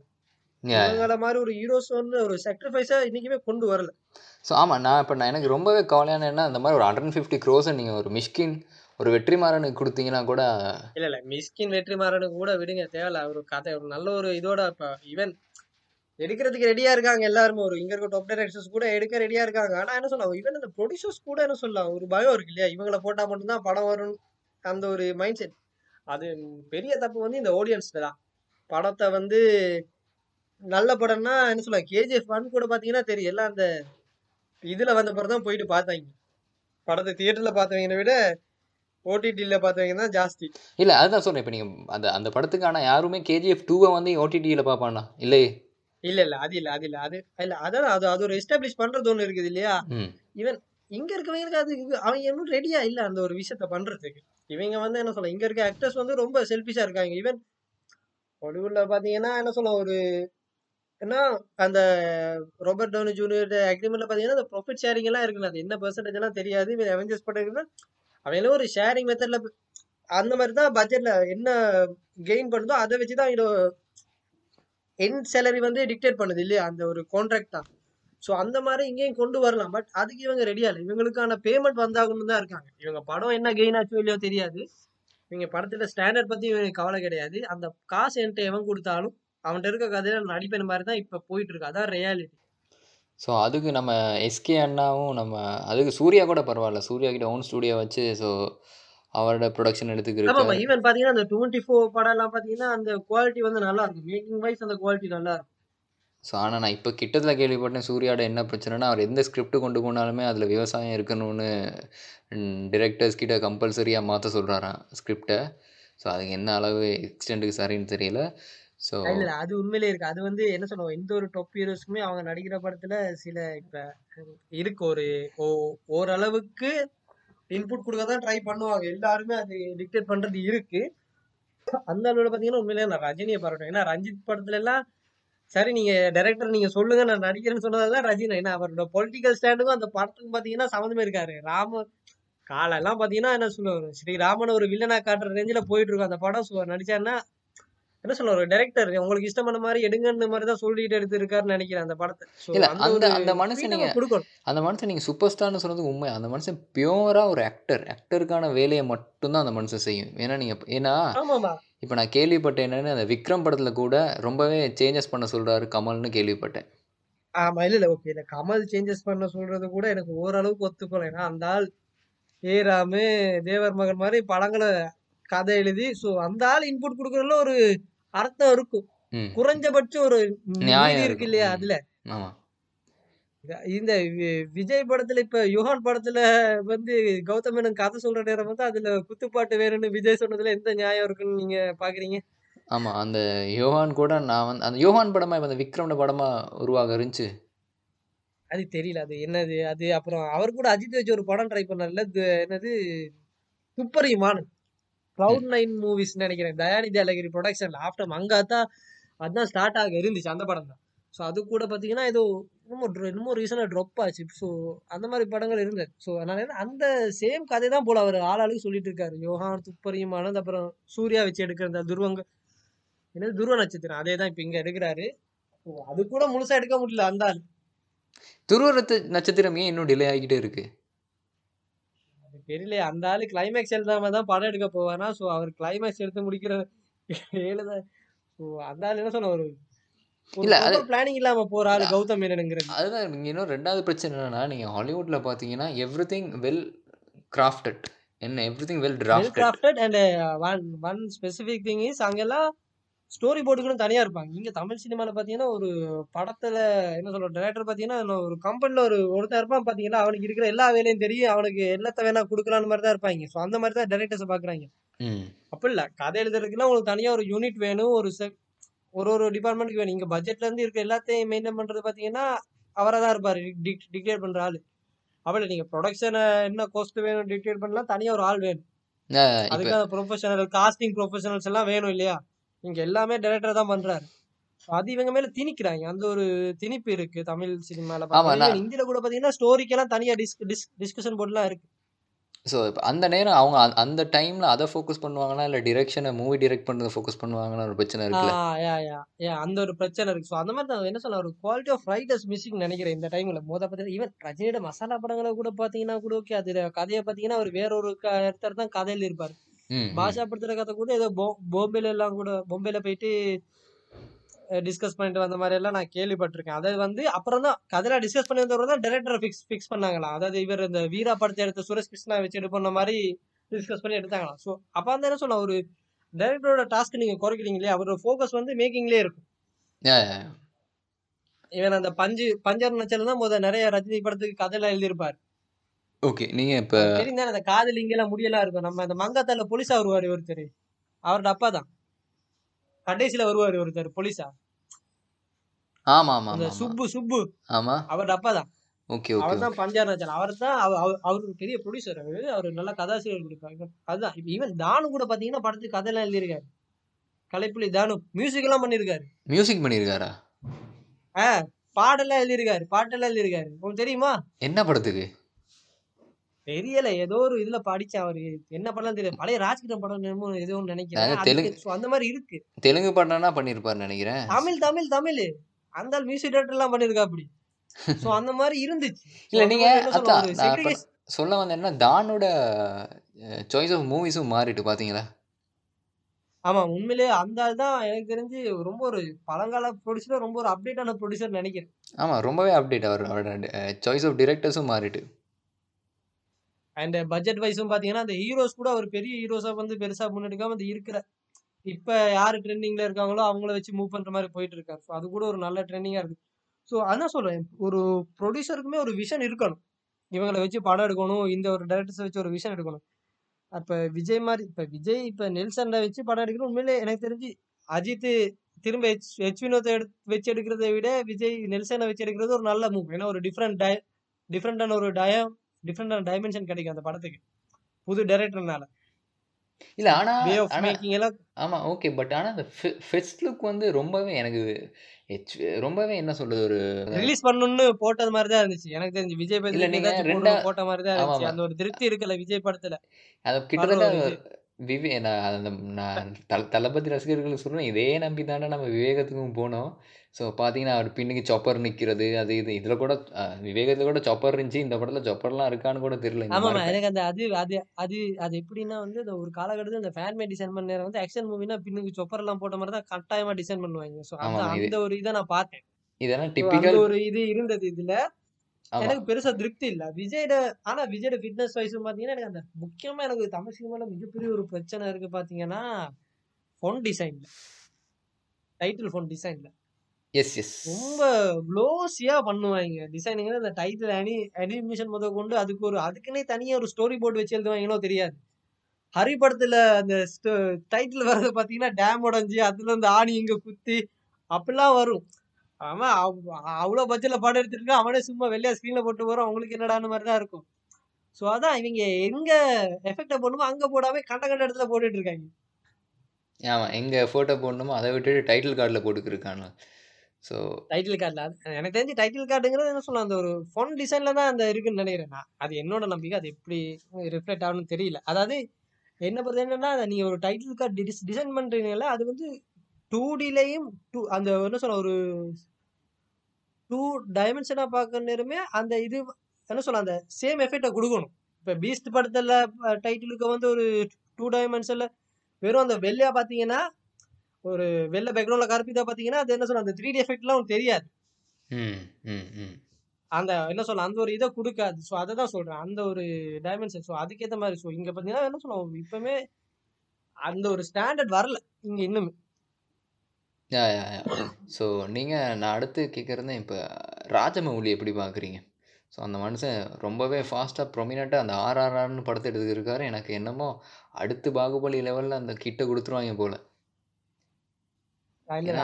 இவங்கள மாதிரி ஒரு ஹீரோஸ் வந்து ஒரு சாக்ரிஃபைஸா இன்னைக்குமே கொண்டு வரல. ஸோ ஆமாம் நான் இப்போ நான் எனக்கு ரொம்பவே கவலையான என்ன அந்த மாதிரி ஒரு ஹண்ட்ரட் அண்ட் ஃபிஃப்டி க்ரோஸை நீங்கள் ஒரு மிஷ்கின் ஒரு வெற்றிமாறனுக்கு கொடுத்தீங்கன்னா கூட இல்ல இல்ல மிஸ்கின் வெற்றிமாறனுக்கு கூட விடுங்க தேவையில்ல. ஒரு கதை ஒரு நல்ல ஒரு இதோட இப்ப ஈவன் எடுக்கிறதுக்கு ரெடியா இருக்காங்க எல்லாருமே. ஒரு இங்க இருக்க டாப் டைரக்டர்ஸ் கூட எடுக்க ரெடியா இருக்காங்க. ஆனா என்ன சொல்லலாம் ஈவன் அந்த ப்ரொடியூசர்ஸ் கூட என்ன சொல்லலாம் ஒரு பயம் இருக்கு இல்லையா? இவங்களை போட்டா மட்டும்தான் படம் வரும் அந்த ஒரு மைண்ட் செட் அது பெரிய தப்பு வந்து இந்த ஆடியன்ஸ்ல தான். படத்தை வந்து நல்ல படம்னா என்ன சொல்லலாம் கேஜிஎஃப் ஒன் கூட பாத்தீங்கன்னா தெரியும். எல்லாம் அந்த இதுல வந்த பிறகு தான் போயிட்டு பார்த்தாங்க. படத்தை தியேட்டர்ல பார்த்தவங்களை விட ஓடிடியில் பார்த்தவங்க தான் ஜாஸ்தி. இல்லை அதுதான் சொன்னேன். இப்போ நீங்கள் அந்த அந்த படத்துக்கு ஆனால் யாருமே கேஜிஎஃப் டூவை வந்து ஓடிடியில் பார்ப்பானா? இல்லையே. இல்ல இல்ல அது இல்ல அது இல்ல அது இல்ல அதான் அது அது ஒரு எஸ்டாப்ளிஷ் பண்றது ஒண்ணு இருக்குது இல்லையா? ம். ஈவன் இங்க இருக்கவங்களுக்கு அது அவங்க இன்னும் ரெடியா இல்ல அந்த ஒரு விஷயத்த பண்றதுக்கு. இவங்க வந்து என்ன சொல்ல இங்க இருக்க ஆக்டர்ஸ் வந்து ரொம்ப செல்ஃபிஷா இருக்காங்க. ஈவன் ஹாலிவுட்ல பாத்தீங்கன்னா என்ன சொல்ல ஒரு ஏன்னா அந்த ராபர்ட் டவுனி ஜூனியர் அக்ரிமெண்ட்ல பாத்தீங்கன்னா அந்த ப்ராஃபிட் ஷேரிங் எல்லாம் இருக்குல்ல அது என்ன பெர்சன்டேஜ் எல்லாம் தெரியாது. அவெஞ்சர்ஸ் படம் அவங்களும் ஒரு ஷேரிங் மெத்தட்ல அந்த மாதிரி தான் பட்ஜெட்ல என்ன கெயின் பண்ணுதோ அதை வச்சு தான் என் சேலரி வந்து டிக்டேட் பண்ணுது இல்லையா? அந்த ஒரு கான்ட்ராக்ட் தான். ஸோ அந்த மாதிரி இங்கேயும் கொண்டு வரலாம். பட் அதுக்கு இவங்க ரெடியா இல்லை. இவங்களுக்கான பேமெண்ட் வந்தாகணும் தான் இருக்காங்க. இவங்க படம் என்ன கெயின் ஆச்சோ இல்லையோ தெரியாது. இவங்க படத்துல ஸ்டாண்டர்ட் பத்தி இவங்களுக்கு கவலை கிடையாது. அந்த காசு என்கிட்ட எவன் கொடுத்தாலும் அவன்கிட்ட இருக்க கதையில நான் நடிப்பேன் மாதிரி தான் இப்போ போயிட்டு இருக்கு அதான் ரியாலிட்டி ஸோ அதுக்கு நம்ம எஸ்கே அண்ணாவும் நம்ம அதுக்கு சூர்யா கூட பரவாயில்ல. சூர்யா கிட்ட ஓன் ஸ்டூடியோ வச்சு ஸோ அவரோட ப்ரொடக்ஷன் ஆமா எடுத்துக்கிட்டு ஈவன் பாத்தீங்கன்னா அந்த டுவெண்ட்டி ஃபோர் படம் எல்லாம் பாத்தீங்கன்னா அந்த குவாலிட்டி வந்து நல்லா இருக்கும். மேக்கிங் வைஸ் அந்த குவாலிட்டி நல்லா இருக்கும். ஸோ ஆனால் நான் இப்போ கிட்டத்தில் கேள்விப்பட்டேன் சூர்யாவோட என்ன பிரச்சனைனா அவர் எந்த ஸ்கிரிப்ட் கொண்டு போனாலுமே அதில் விவசாயம் இருக்கணும்னு டிரெக்டர்ஸ் கிட்ட கம்பல்சரியாக மாற்ற சொல்கிறாராம் ஸ்கிரிப்டை ஸோ அதுக்கு என்ன அளவு எக்ஸ்டெண்டுக்கு சரின்னு தெரியல. ஸோ இல்ல அது உண்மையிலே இருக்கு. அது வந்து என்ன சொல்லுவோம் எந்த ஒரு டாப் ஹீரோஸ்க்குமே அவங்க நடிக்கிற படத்துல சில இப்ப இருக்கு ஒரு ஓரளவுக்கு இன்புட் கொடுக்க தான் ட்ரை பண்ணுவாங்க. எல்லாருமே அது டிக்டேட் பண்றது இருக்கு. அந்த அளவில் பார்த்தீங்கன்னா உண்மையிலேயே நான் ரஜினியை பாராட்டுவேன் ஏன்னா ரஞ்சித் படத்துல எல்லாம் சரி நீங்க டைரக்டர் நீங்க சொல்லுங்க நான் நடிக்கிறேன்னு சொன்னதெல்லாம் ரஜினி. ஏன்னா அவரோட பொலிட்டிக்கல் ஸ்டாண்டுக்கும் அந்த படத்துக்கும் பார்த்தீங்கன்னா சம்மந்தமே இருக்காரு. ராம காலெல்லாம் பார்த்தீங்கன்னா என்ன சொல்லுவார்? ஸ்ரீராமன் ஒரு வில்லனா காட்டுற ரேஞ்சில் போயிட்டு இருக்கும். அந்த படம் சு- நடிச்சாருன்னா என்ன சொல்ல ஒரு டைரக்டர் உங்களுக்கு இஷ்டமான மாதிரி எடுங்கன்னு மாதிரி தான் சொல்லிட்டு எடுத்திருக்காருன்னு நினைக்கிறேன் அந்த படத்தை. இல்ல அந்த அந்த மனுஷன் நீங்க கொடுக்கணும். அந்த மனுஷன் நீங்கள் சூப்பர் ஸ்டார்னு சொன்னது உண்மை. அந்த மனுஷன் பியூராக ஒரு ஆக்டர் ஆக்டருக்கான வேலையை மட்டும்தான் அந்த மனுஷன் செய்யும். ஏன்னா நீங்கள் ஏன்னா இப்போ நான் கேள்விப்பட்டேன் என்னன்னு அந்த விக்ரம் படத்தில் கூட ரொம்பவே சேஞ்சஸ் பண்ண சொல்கிறாரு கமல்னு கேள்விப்பட்டேன். ஆமா இல்ல இல்ல ஓகே இல்ல கமல் சேஞ்சஸ் பண்ண சொல்றது கூட எனக்கு ஓரளவுக்கு ஒத்துக்கணும் ஏன்னா அந்த ஆள் ஏ ராமு தேவர் மகன் மாதிரி படங்களை கதை எழுதி ஸோ அந்த ஆள் இன்புட் கொடுக்கறதுல ஒரு அர்த்தம் இருக்கும். குறைஞ்சபட்சம் ஒரு நியாயம் இருக்கு. இல்லையா. அதுல? இந்த விஜய் படத்துல இப்ப யுகான் படத்துல வந்து கௌதம் மேனன் கதை சொல்ற நேரம் வந்து அதுல குத்துப்பாட்டு வேணும்னு விஜய் சொன்னதுல எந்த நியாயம் இருக்குன்னு நீங்க பாக்குறீங்க? ஆமாம் அந்த யோகான் கூட நான் வந்து அந்த யோகான் இப்போ அந்த விக்ரமோட படமாக உருவாக இருந்துச்சு? அது தெரியல அது என்னது அது அப்புறம் அவர் கூட அஜித் வச்சு ஒரு படம் ட்ரை பண்ணார்ல என்னது துப்பறியுமான் கிளவுட் நைன் மூவிஸ் நினைக்கிறேன். தயாநிதி அழகிரி ப்ரொடக்ஷன்ல ஆஃப்டர் மங்காத்தா அதுதான் ஸ்டார்ட் ஆக இருந்துச்சு அந்த படம் தான். ஸோ அது கூட பார்த்தீங்கன்னா ஏதோ இன்னமும் இன்னமும் ரீசனாக ட்ரொப் ஆச்சு. ஸோ அந்த மாதிரி படங்கள் இருந்தது. ஸோ அதனால அந்த சேம் கதை தான் போல அவர் ஆளாளுக்கு சொல்லிட்டு இருக்காரு. யோகான் துப்பறியுமானது அப்புறம் சூர்யா வச்சு எடுக்கிற அந்த துருவங்க. என்னது துருவ நட்சத்திரம்? அதே தான் இப்போ இங்கே எடுக்கிறாரு. அது கூட முழுசாக எடுக்க முடியல அந்த ஆள். துருவரத்து நட்சத்திரம் ஏன் இன்னும் டிலே ஆகிக்கிட்டே இருக்குது தெரியல அந்த ஆளு கிளைமேக்ஸ் எழுதாம தான் படம் எடுக்க போவானா? ஸோ அவர் கிளைமேக்ஸ் எடுத்து முடிக்கிற எழுத ஸோ அந்த ஆள் என்ன சொன்ன ஒரு இல்ல, அது- பிளானிங் இல்லாம போற ஆளு கௌதம் மேனனுங்கிறது. அதுதான் இங்கே இன்னும் ரெண்டாவது பிரச்சனை என்னன்னா நீங்கள் ஹாலிவுட்டில் பார்த்தீங்கன்னா எவ்ரி திங் வெல் கிராஃப்டட் என்ன everything well well drafted crafted and one one specific thing is அங்கெல்லாம் ஸ்டோரி போர்டுக்குன்னு தனியா இருப்பாங்க. இங்க தமிழ் சினிமால பாத்தீங்கன்னா ஒரு படத்துல என்ன சொல்ற டேரக்டர் பாத்தீங்கன்னா இன்னும் ஒரு கம்பெனில ஒரு ஒருத்தன் இருப்பான் பாத்தீங்கன்னா அவனுக்கு இருக்கிற எல்லா வேலையும் தெரியும் அவனுக்கு எல்லாத்த வேணா கொடுக்கலான்னு மாதிரி தான் இருப்பாங்க. ஸோ அந்த மாதிரி தான் டேரக்டர்ஸ் பாக்குறாங்க. ம். அப்படி இல்ல. கதை எழுதுறதுக்குலாம் உங்களுக்கு தனியா ஒரு யூனிட் வேணும். ஒரு sec- ஒரு ஒரு டிபார்ட்மெண்ட்டுக்கு வேணும். இங்க பட்ஜெட்ல இருந்து இருக்க எல்லாத்தையும் மெயின்டைன் பண்றது பாத்தீங்கன்னா அவரா தான் இருப்பாரு. டிக்டேட் பண்ற ஆளு. அவள நீங்க ப்ரொடக்ஷனை என்ன கோஸ்ட் வேணும் டிக்டேட் பண்ணலாம். தனியா ஒரு ஆள் வேணும். அதுக்கான ப்ரொஃபஷனல் காஸ்டிங் ப்ரொஃபஷனல்ஸ் எல்லாம் வேணும் இல்லையா? இங்க எல்லாமே டைரக்டர் தான் பண்றாரு. So அது இவங்க மேல திணிக்கிறாங்க. அந்த ஒரு திணிப்பு இருக்கு தமிழ் சினிமால நான்- இந்தியில கூட பாத்தீங்கன்னா ஸ்டோரிக்கெல்லாம் தனியா டிஸ்க் டிஸ்கஷன் போர்டுலாம் இருக்கு. ஸோ இப்போ அந்த நேரம் அவங்க அந்த- டைமில் அதை ஃபோக்கஸ் பண்ணுவாங்களா? இல்லை டிரெக்ஷனை மூவி டிரெக்ட் பண்ணுறதை ஃபோக்கஸ் பண்ணுவாங்கன்னு ஒரு பிரச்சனை இருக்குல்ல? அந்த ஒரு பிரச்சனை இருக்கு. ஸோ அந்த மாதிரி தான் என்ன சொல்ல ஒரு குவாலிட்டி ஆஃப் ரைட்டர்ஸ் மிஸ்ஸிங் நினைக்கிறேன் இந்த டைம்ல மோத பார்த்தீங்கன்னா ஈவன் ரஜினியோட மசாலா படங்களை கூட பாத்தீங்கன்னா கூட ஓகே அது கதையை பாத்தீங்கன்னா அவர் வேற ஒரு இடத்துல தான் கதையில இருப்பாரு. பாஷா படுத்துற கதை கூட ஏதோ பாம்பேல எல்லாம் கூட பாம்பேல போயிட்டு டிஸ்கஸ் பண்ணிட்டு வந்த மாதிரி எல்லாம் நான் கேள்விப்பட்டிருக்கேன். அதை வந்து அப்புறம் தான் கதையில டிஸ்கஸ் பண்ணி வந்தவரை தான் டேரக்டர் ஃபிக்ஸ் ஃபிக்ஸ் பண்ணாங்களாம். அதாவது இவர் இந்த வீரா படத்தை எடுத்த சுரேஷ் கிருஷ்ணா வச்சு எடுப்பண்ண மாதிரி டிஸ்கஸ் பண்ணி எடுத்தாங்களாம். ஸோ அப்போ அந்த என்ன சொன்ன ஒரு டேரக்டரோட டாஸ்க் நீங்க குறைக்கிறீங்க இல்லையா? அவரோட ஃபோக்கஸ் வந்து மேக்கிங்லேயே இருக்கும். இவன் அந்த பஞ்சு பஞ்சர் நச்சல் தான் முத நிறைய ரஜினி படத்துக்கு கதையில எழுதியிருப்பார். ஓகே. நீங்கள் இப்போ தெரியும் தானே அந்த காதல் இங்கெல்லாம் முடியலாம் இருக்கும். நம்ம அந்த மங்காத்தால போலீஸா வருவாரு ஒருத்தர் அவரோட அப்பா தான். கடைசியில வருவாரு ஒருத்தர் போலீஸா. ஆமாம் ஆமாம் அந்த சுப்பு சுப்பு. ஆமாம் அவரோட அப்பா தான். ஓகே ஓகே அவர் தான் பஞ்சார் நச்சல் அவர் தான் அவர் பெரிய ப்ரொடியூசர் அவரு. அவர் நல்ல கதாசிரியர் கொடுப்பாங்க அதுதான். ஈவன் தானு கூட பாத்தீங்கன்னா படத்துக்கு கதையெல்லாம் எழுதியிருக்காரு. கலைப்புலி தானு. மியூசிக் எல்லாம் பண்ணியிருக்காரு. மியூசிக் பண்ணியிருக்காரா? பாடெல்லாம் எழுதியிருக்காரு. பாட்டெல்லாம் எழுதியிருக்காரு. உங்களுக்கு தெரியுமா? என்ன படத்துக்கு? தெரியல. ஏதோ ஒரு இதுல படிச்சேன் அவரு என்ன படம் தெரியும் பழைய ராஜ்கிரம் படம் ஏதோ நினைக்கிறேன். நாங்க தெலுங்கு- அந்த மாதிரி இருக்கு. தெலுங்கு படம்னா பண்ணியிருப்பாருன்னு நினைக்கிறேன். தமிழ் தமிழ் தமிழ். அந்த மியூசிக் டேரக்டர் எல்லாம் பண்ணிருக்கா அப்படி சோ அந்த மாதிரி இருந்துச்சு. இல்லை என்ன சொல்ல, வந்த என்ன தானோட சாய்ஸ் ஆஃப் மூவிஸும் மாறிட்டு பார்த்தீங்களா ஆமா உண்மையிலேயே அந்த ஆள் தான் எனக்கு தெரிஞ்சு ரொம்ப ஒரு பழங்கால ப்ரொடியூசர் ரொம்ப ஒரு அப்டேட்டான ப்ரொடியூசர் நினைக்கிறேன். ஆமாம் ரொம்பவே அப்டேட் அவர் சாய்ஸ் ஆஃப் டிரெக்டர்ஸும் மாறிட்டு. அண்ட் பட்ஜெட் uh, வைஸும் பார்த்தீங்கன்னா அந்த ஹீரோஸ் கூட அவர் பெரிய ஹீரோஸாக வந்து பெருசாக முன்னெடுக்காமல் அந்த இருக்கிற இப்போ யார் ட்ரெண்டிங்கில் இருக்காங்களோ அவங்கள வச்சு மூவ் பண்ணுற மாதிரி போயிட்டு இருக்காரு. ஸோ அது கூட ஒரு நல்ல ட்ரெண்டிங்காக இருக்குது ஸோ அதான் சொல்கிறேன் ஒரு ப்ரொடியூசருக்குமே ஒரு விஷன் இருக்கணும். இவங்களை வச்சு படம் எடுக்கணும். இந்த ஒரு டேரக்டர்ஸை வச்சு ஒரு விஷன் எடுக்கணும். அப்போ விஜய் மாதிரி இப்போ விஜய் இப்போ நெல்சனை வச்சு படம் எடுக்கணும் உண்மையிலே எனக்கு தெரிஞ்சு அஜித் திரும்ப ஹெச் ஹெச் வினோத்தை எடுத்து வச்சு எடுக்கிறதை விட விஜய் நெல்சனை வச்சு எடுக்கிறது ஒரு நல்ல மூவ் ஏன்னா ஒரு டிஃப்ரெண்ட் டய டிஃப்ரெண்டான ஒரு டயம். டிஃப்ரெண்டான டைமென்ஷன் கிடைக்கும் அந்த படத்துக்கு. புது டைரக்டர்னால இல்லை ஆனால் மேக்கிங் எல்லாம் ஆமாம் ஓகே பட் ஆனால் அந்த ஃபெஸ்ட் லுக் வந்து ரொம்பவே எனக்கு ரொம்பவே என்ன சொல்றது ஒரு ரிலீஸ் பண்ணணும்னு போட்டது மாதிரி தான் இருந்துச்சு. எனக்கு தெரிஞ்சு விஜய் இல்ல, பத்தி நீங்க ரெண்டா- போட்ட மாதிரி தான் ஆமா, இருந்துச்சு ஆமா. அந்த ஒரு திருப்தி இருக்குல்ல விஜய் படத்துல. அது கிட்டத்தட்ட விவே நான் அந்த நான் தல தளபதி ரசிகர்களுக்கு சொல்றேன், இதே நம்பி தானே நம்ம விவேகத்துக்கும் போனோம். ஸோ பார்த்தீங்கன்னா, அவர் பின்னுக்கு சாப்பர் நிக்கிறது, அது இது. இதில கூட விவேகத்தில கூட சாப்பர் இருந்துச்சு. இந்த படத்தில சாப்பர்லாம் இருக்கான்னு கூட தெரியல. இந்த ஆமாமா. எனக்கு அந்த அது அது அது அது எப்படின்னா வந்து, அந்த ஒரு காலகட்டத்தில இந்த ஃபேன் மேட் டிசைன் பண்ண நேரம் வந்து ஆக்ஷன் மூவினா பின்னுக்கு சொப்பர்லாம் போட்ட மாரி தான் கட்டாயமா டிசைன் பண்ணுவாய்ங்க. ஸோ அந்த ஒரு இத நான் பார்த்தேன். இதெல்லாம் டிப்பிக்கல் ஒரு இது இருந்தது இதுல. எனக்கு பெருசா திருப்தி இல்ல. விஜய்ட ஆனா விஜய்ட ஃபிட்னஸ் வைஸும் பார்த்தீங்கன்னா, எனக்கு அந்த முக்கியமா எனக்கு தமிழ் சினிமால மிகப்பெரிய ஒரு பிரச்சனை இருக்கு பார்த்தீங்கன்னா, ஃபொண்ட் டிசைன்ல. டைட்டில் ஃபொண்ட் டிசைன்ல. Yes, yes. ரொம்ப குளோஸியா பண்ணுவாய்ங்க. டிசைனிங்ல அந்த டைட்டில் அனி அனிமேஷன் முதற்கொண்டு அதுக்கு ஒரு அதுக்குன்னே தனியா ஒரு ஸ்டோரி போர்ட் வச்சு எழுதுவாய்ங்களோ தெரியாது. ஹரி படத்துல அந்த டைட்டில் வர்றது பார்த்தீங்கன்னா, டேம் உடைஞ்சு அதுல இந்த ஆணி இங்க குத்தி அப்படிலாம் வரும். அவன் அவ் அவ்ளோ பட்ஜெட்ல படம் எடுத்துருக்கான். அவனே சும்மா வெள்ளையா ஸ்க்ரீன்ல போட்டு போறான். உங்களுக்கு என்னடான்னு மாரி தான் இருக்கும். ஸோ அதான் இவைங்க எங்க எஃபெக்ட்ட போடணுமோ அங்க போடாம கண்ட கண்ட இடத்துல போட்டுட்டு இருக்காய்ங்க. ஆமா. எங்க ஃபோட்டோ போடணுமோ அத விட்டுட்டு டைட்டில் கார்ட்ல போட்டுக்கிருக்கானுங்க. ஸோ டைட்டில் கார்ட்ல எனக்கு தெரிஞ்சு டைட்டில் கார்டுங்கிறது என்ன சொல்லலாம், அந்த ஒரு ஃபொண்ட் டிசைன்ல தான் அந்த இருக்குன்னு நெனைக்கிறேன் நான். அது என்னோட நம்பிக்கை. அது எப்படி ரிஃப்ளெக்ட் ஆகும்னு தெரியல. அதாவது என்ன பொறுத்த என்னன்னா, நீங்க ஒரு டைட்டில் கார்ட் டிசைன் பண்றீங்கல்ல, அது வந்து 2டிலயும் டூ அந்த என்ன சொல்ல ஒரு 2 டைமென்ஷனா பார்க்குற நேரமே அந்த இது என்ன சொல்ல அந்த சேம் எஃபெக்ட்ட குடுக்கணும். இப்ப பீஸ்ட் படத்துல டைட்டிலுக்கு வந்து ஒரு 2 டைமென்ஷன்ல வெறும் அந்த வெள்ளையா பார்த்தீங்கன்னா, ஒரு வெள்ள பேக்கிரவுண்ட்ல கருப்பிதா பார்த்தீங்கன்னா, அது என்ன சொல்ல அந்த 3டி எஃபெக்ட்லாம் உங்களுக்கு தெரியாது. ம், ம், ம். அந்த என்ன சொல்ல அந்த ஒரு இத குடுக்காது. ஸோ அததான் சொல்றேன். அந்த ஒரு டைமென்ஷன். ஸோ அதுக்கேத்த மாரி. ஸோ இங்க பார்த்தீங்கன்னா, என்ன சொல்ல இப்பவுமே அந்த ஒரு ஸ்டாண்டர்ட் வரல. இங்க இன்னுமே. யா, யா, யா. ஸோ நீங்க நான் அடுத்து கேட்கறது இப்ப ராஜமௌலி எப்படி பார்க்குறீங்க? ஸோ அந்த மனுஷன் ரொம்பவே ஃபாஸ்ட்டா ப்ரொமினென்ட்டா அந்த ஆர்ஆர்ஆர்ன்னு படத்த எடுத்துருக்காரு. எனக்கு என்னமோ அடுத்து பாகுபலி லெவல்ல அந்த கிட்ட குடுத்துருவாய்ங்க போல.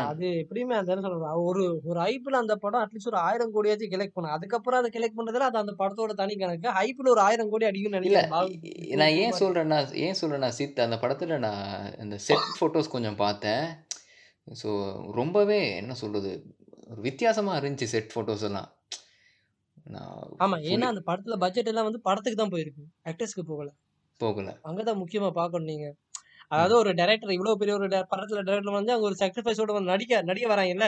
அது எப்படியுமே அந்த என்ன சொல்றது, ஒரு ஒரு ஹைப்ல அந்த படம் அட்லீஸ்ட் ஒரு 1000 கோடியாச்சும் கலெக்ட் பண்ணும். அதுக்கப்புறம் அத கலெக்ட் பண்றதுல அது அந்த படத்தோட தனி கணக்கு. ஹைப்ல ஒரு 1000 கோடி அடிக்கும்னு இல்ல. நெனைக்கிறேன். பாகு இ 2 நான் 2 ஏன். சொல்றேன்னா ஏன் சொல்றேன்னா சித் அந்த படத்துல நான் அந்த செட் ஃபோட்டோஸ் கொஞ்சம் பார்த்தேன். ஸோ ரொம்பவே என்ன சொல்றது, ஒரு வித்தியாசமா இருந்துச்சு செட் ஃபோட்டோஸ் எல்லாம். நான் ஆமா. ஏன்னா அந்த படத்துல பட்ஜெட் எல்லாம் வந்து படத்துக்கு தான் போயிருக்கு. ஆக்டர்ஸ்க்கு போகல. போகல. அங்க தான் முக்கியமா பார்க்கணும் நீங்க. அதாவது. ஒரு டைரக்டர் இவ்வளோ பெரிய ஒரு படத்துல டைரக்டர் வந்து அவங்க ஒரு சாக்ரிஃபைஸோட வந்து நடிக்க நடிக்க வராங்கல்ல.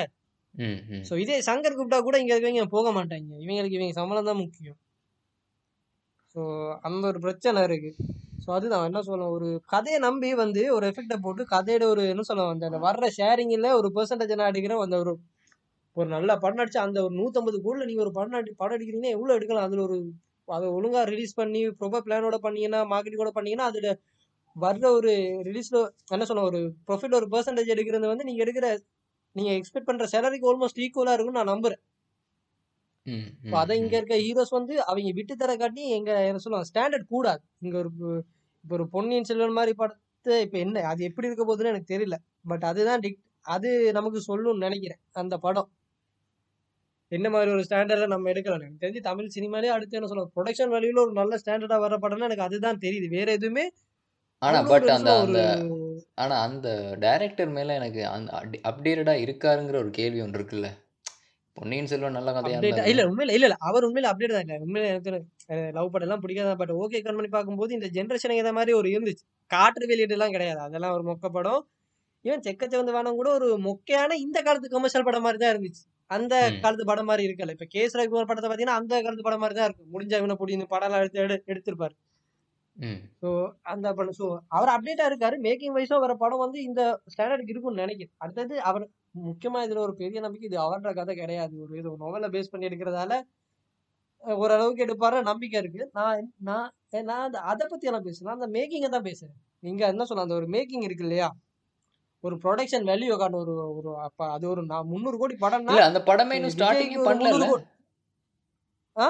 ஸோ இதே சங்கர் கூப்பிட்டா கூட இங்க இருக்கவங்க போக மாட்டாய்ங்க. இவங்களுக்கு இவங்க சம்பளம் தான் முக்கியம். ஸோ அந்த ஒரு பிரச்சனை இருக்கு. ஸோ அதுதான் என்ன சொல்ல ஒரு கதைய நம்பி வந்து ஒரு எஃபெக்ட்ட போட்டு கதையோட ஒரு என்ன சொல்ல அந்த அந்த வர்ற ஷேரிங்ல ஒரு பெர்சன்டேஜ் நான் அடிக்கிறேன். அந்த ஒரு ஒரு நல்ல படம் நடிச்சா அந்த ஒரு 150 கோடில நீங்க ஒரு படம் நடி படம் எடுக்கிறீங்கன்னா எவ்வளோ எடுக்கலாம்? அதுல ஒரு அத ஒழுங்கா ரிலீஸ் பண்ணி ப்ராப்பர் பிளானோட பண்ணீங்கன்னா, மார்க்கெட்டிங்கோட பண்ணீங்கன்னா, அதுல வர்ற ஒரு ரிலீஸ்ல என்ன சொல்ல ஒரு ப்ராஃபிட் ஒரு பெர்சன்டேஜ் எடுக்கிறது வந்து நீங்க எடுக்கிற நீங்க எக்ஸ்பெக்ட் பண்ற சேலரிக்கு ஆல்மோஸ்ட் ஈக்குவலா இருக்கும்னு நான் ம், அத இங்க. இருக்க ஹீரோஸ் வந்து அவைங்க விட்டு தர காட்டி எங்க என்ன சொல்லுவாங்க ஸ்டாண்டர்ட் கூடாது. இங்க ஒரு இப்ப ஒரு பொன்னியின் செல்வன் மாரி படத்த இப்ப என்ன அது எப்படி இருக்க போகுதுன்னு எனக்கு தெரியல. பட் அதுதான் டிக் அது நமக்கு சொல்லும்னு நெனைக்கிறேன். அந்த படம். என்ன மாரி ஒரு ஸ்டாண்டர்ட்ல நம்ம எடுக்கலாம்னு. எனக்கு தெரிஞ்சு தமிழ் சினிமாலயே அடுத்து என்ன சொல்ல புரொடக்ஷன் வேல்யூல ஒரு நல்ல ஸ்டாண்டர்டா வர்ற படம்னா எனக்கு அதுதான் தெரியுது. வேற எதுவுமே ஆனா அவ்வளோ பட் அந்த அந்த ஆனா அந்த டைரக்டர் மேல எனக்கு அந்த அட் அப்டேட்டடா இருக்காருங்கிற ஒரு கேள்வி ஒண்ணு இருக்குல்ல. பொன்னியின் செல்வன் நல்ல கதையா இல்ல உண்மையில இல்ல, இல்ல. அவர் உண்மையில அப்டேட் தான் இல்ல. உண்மையில எனக்கு லவ் படம்லாம் பிடிக்காது. பட் ஓகே கண் பண்ணி பார்க்கும்போது இந்த ஜெனரேஷனுக்கு ஏத்த மாரி ஒரு இருந்துச்சு. காற்று வெளியீடுலாம் கிடையாது. அதெல்லாம் ஒரு மொக்க படம். ஈவன் செக்கச்சிவந்த வானம் கூட ஒரு மொக்கையான இந்த காலத்து கமர்ஷியல் படம் மாரி தான் இருந்துச்சு. அந்த. காலத்து படம் மாரி இருக்கல. இப்ப கே.எஸ். ரவிக்குமார் படத்த பார்த்தீங்கன்னா, அந்த காலத்து படம் மாரி தான் இருக்கும். முடிஞ்சா இவன புடி இந்த படம்லாம் எடுத்து எடு எடுத்திருப்பாரு. ஸோ அந்த படம் ஸோ அவர் அப்டேட்டா இருக்காரு. மேக்கிங் வைஸும் வர படம் வந்து இந்த ஸ்டாண்டர்டுக்கு இருக்கும்னு நெனைக்கிறேன். அடுத்தது அவர் முக்கியமா இதுல ஒரு பெரிய நம்பிக்கை இது அவர்ன்ற கதை கிடையாது. ஒரு ஏதோ நோவல பேஸ் பண்ணி எடுக்கிறதால ஓரளவுக்கு எடுப்பாருன்னு நம்பிக்கை இருக்கு. நான் நான் நான் அந்த அத பத்தி எல்லாம் பேசல. நான் அந்த மேக்கிங்க தான் பேசுறேன். நீங்க என்ன சொல்ல அந்த ஒரு மேக்கிங் இருக்கு இல்லையா? ஒரு புரொடக்ஷன் வேல்யூ காட்டும் ஒரு ஒரு அப்ப அது ஒரு நான் 300 கோடி இல்ல அந்த படமே இன்னும் விஜய்க்கு ஸ்டார்ட்டிங்கே ஒரு 300 பண்ணலல்ல? கோடி ஆ?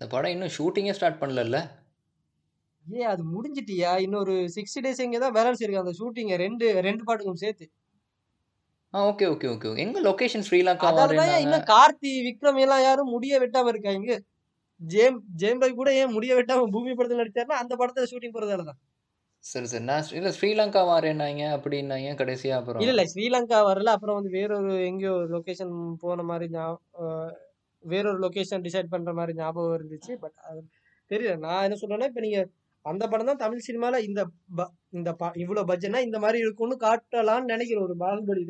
அந்த படம் இன்னும் ஷூட்டிங்கே ஸ்டார்ட் பண்ணலல்ல? ஏன் அது முடிஞ்சிட்டியா? இன்னொரு 60 டேஸ் எங்க தான் பேலன்ஸ் இருக்கு அந்த ஷூட்டிங்க 2 2 பார்ட்டுக்கும் சேர்த்து. ஆ ஓகே, ஓகே, ஓகே. எங்க லொகேஷன் ஸ்ரீலங்கா அதால தான் மாரின்னாங்க? இன்னும் கார்த்தி, விக்ரம் எல்லாம் யாரும் முடிய வெட்டாம இருக்காய்ங்க. ஜேம் ஜெயம் ரவி கூட ஏன் முடிய வெட்டாம பூமி படத்துல நடிச்சாருன்னா, அந்த படத்துல ஷூட்டிங் போறதால தான். சரி, சரி. நான் இல்ல ஸ்ரீலங்கா மாறேன்னாய்ங்க அப்படின்னாய்ங்க. கடைசியா இல்ல, அப்புறம் இல்ல. ஸ்ரீலங்கா வரல. அப்புறம் வந்து வேறொரு எங்கேயோ லொகேஷன் போன அ வேறொரு லொகேஷன் டிசைட் பண்ற மாரி ஞாபகம் இருந்துச்சு. பட் தெரியல. நான் என்ன சொல்றேன்னா, இப்ப நீங்க அந்த படம் தான் தமிழ் சினிமால இந்த இந்த இவ்வளவு பட்ஜெட்னா இந்த மாதிரி இருக்கும்னு காட்டலாம்னு நினைக்கிறேன். ஒரு பாகுபலி.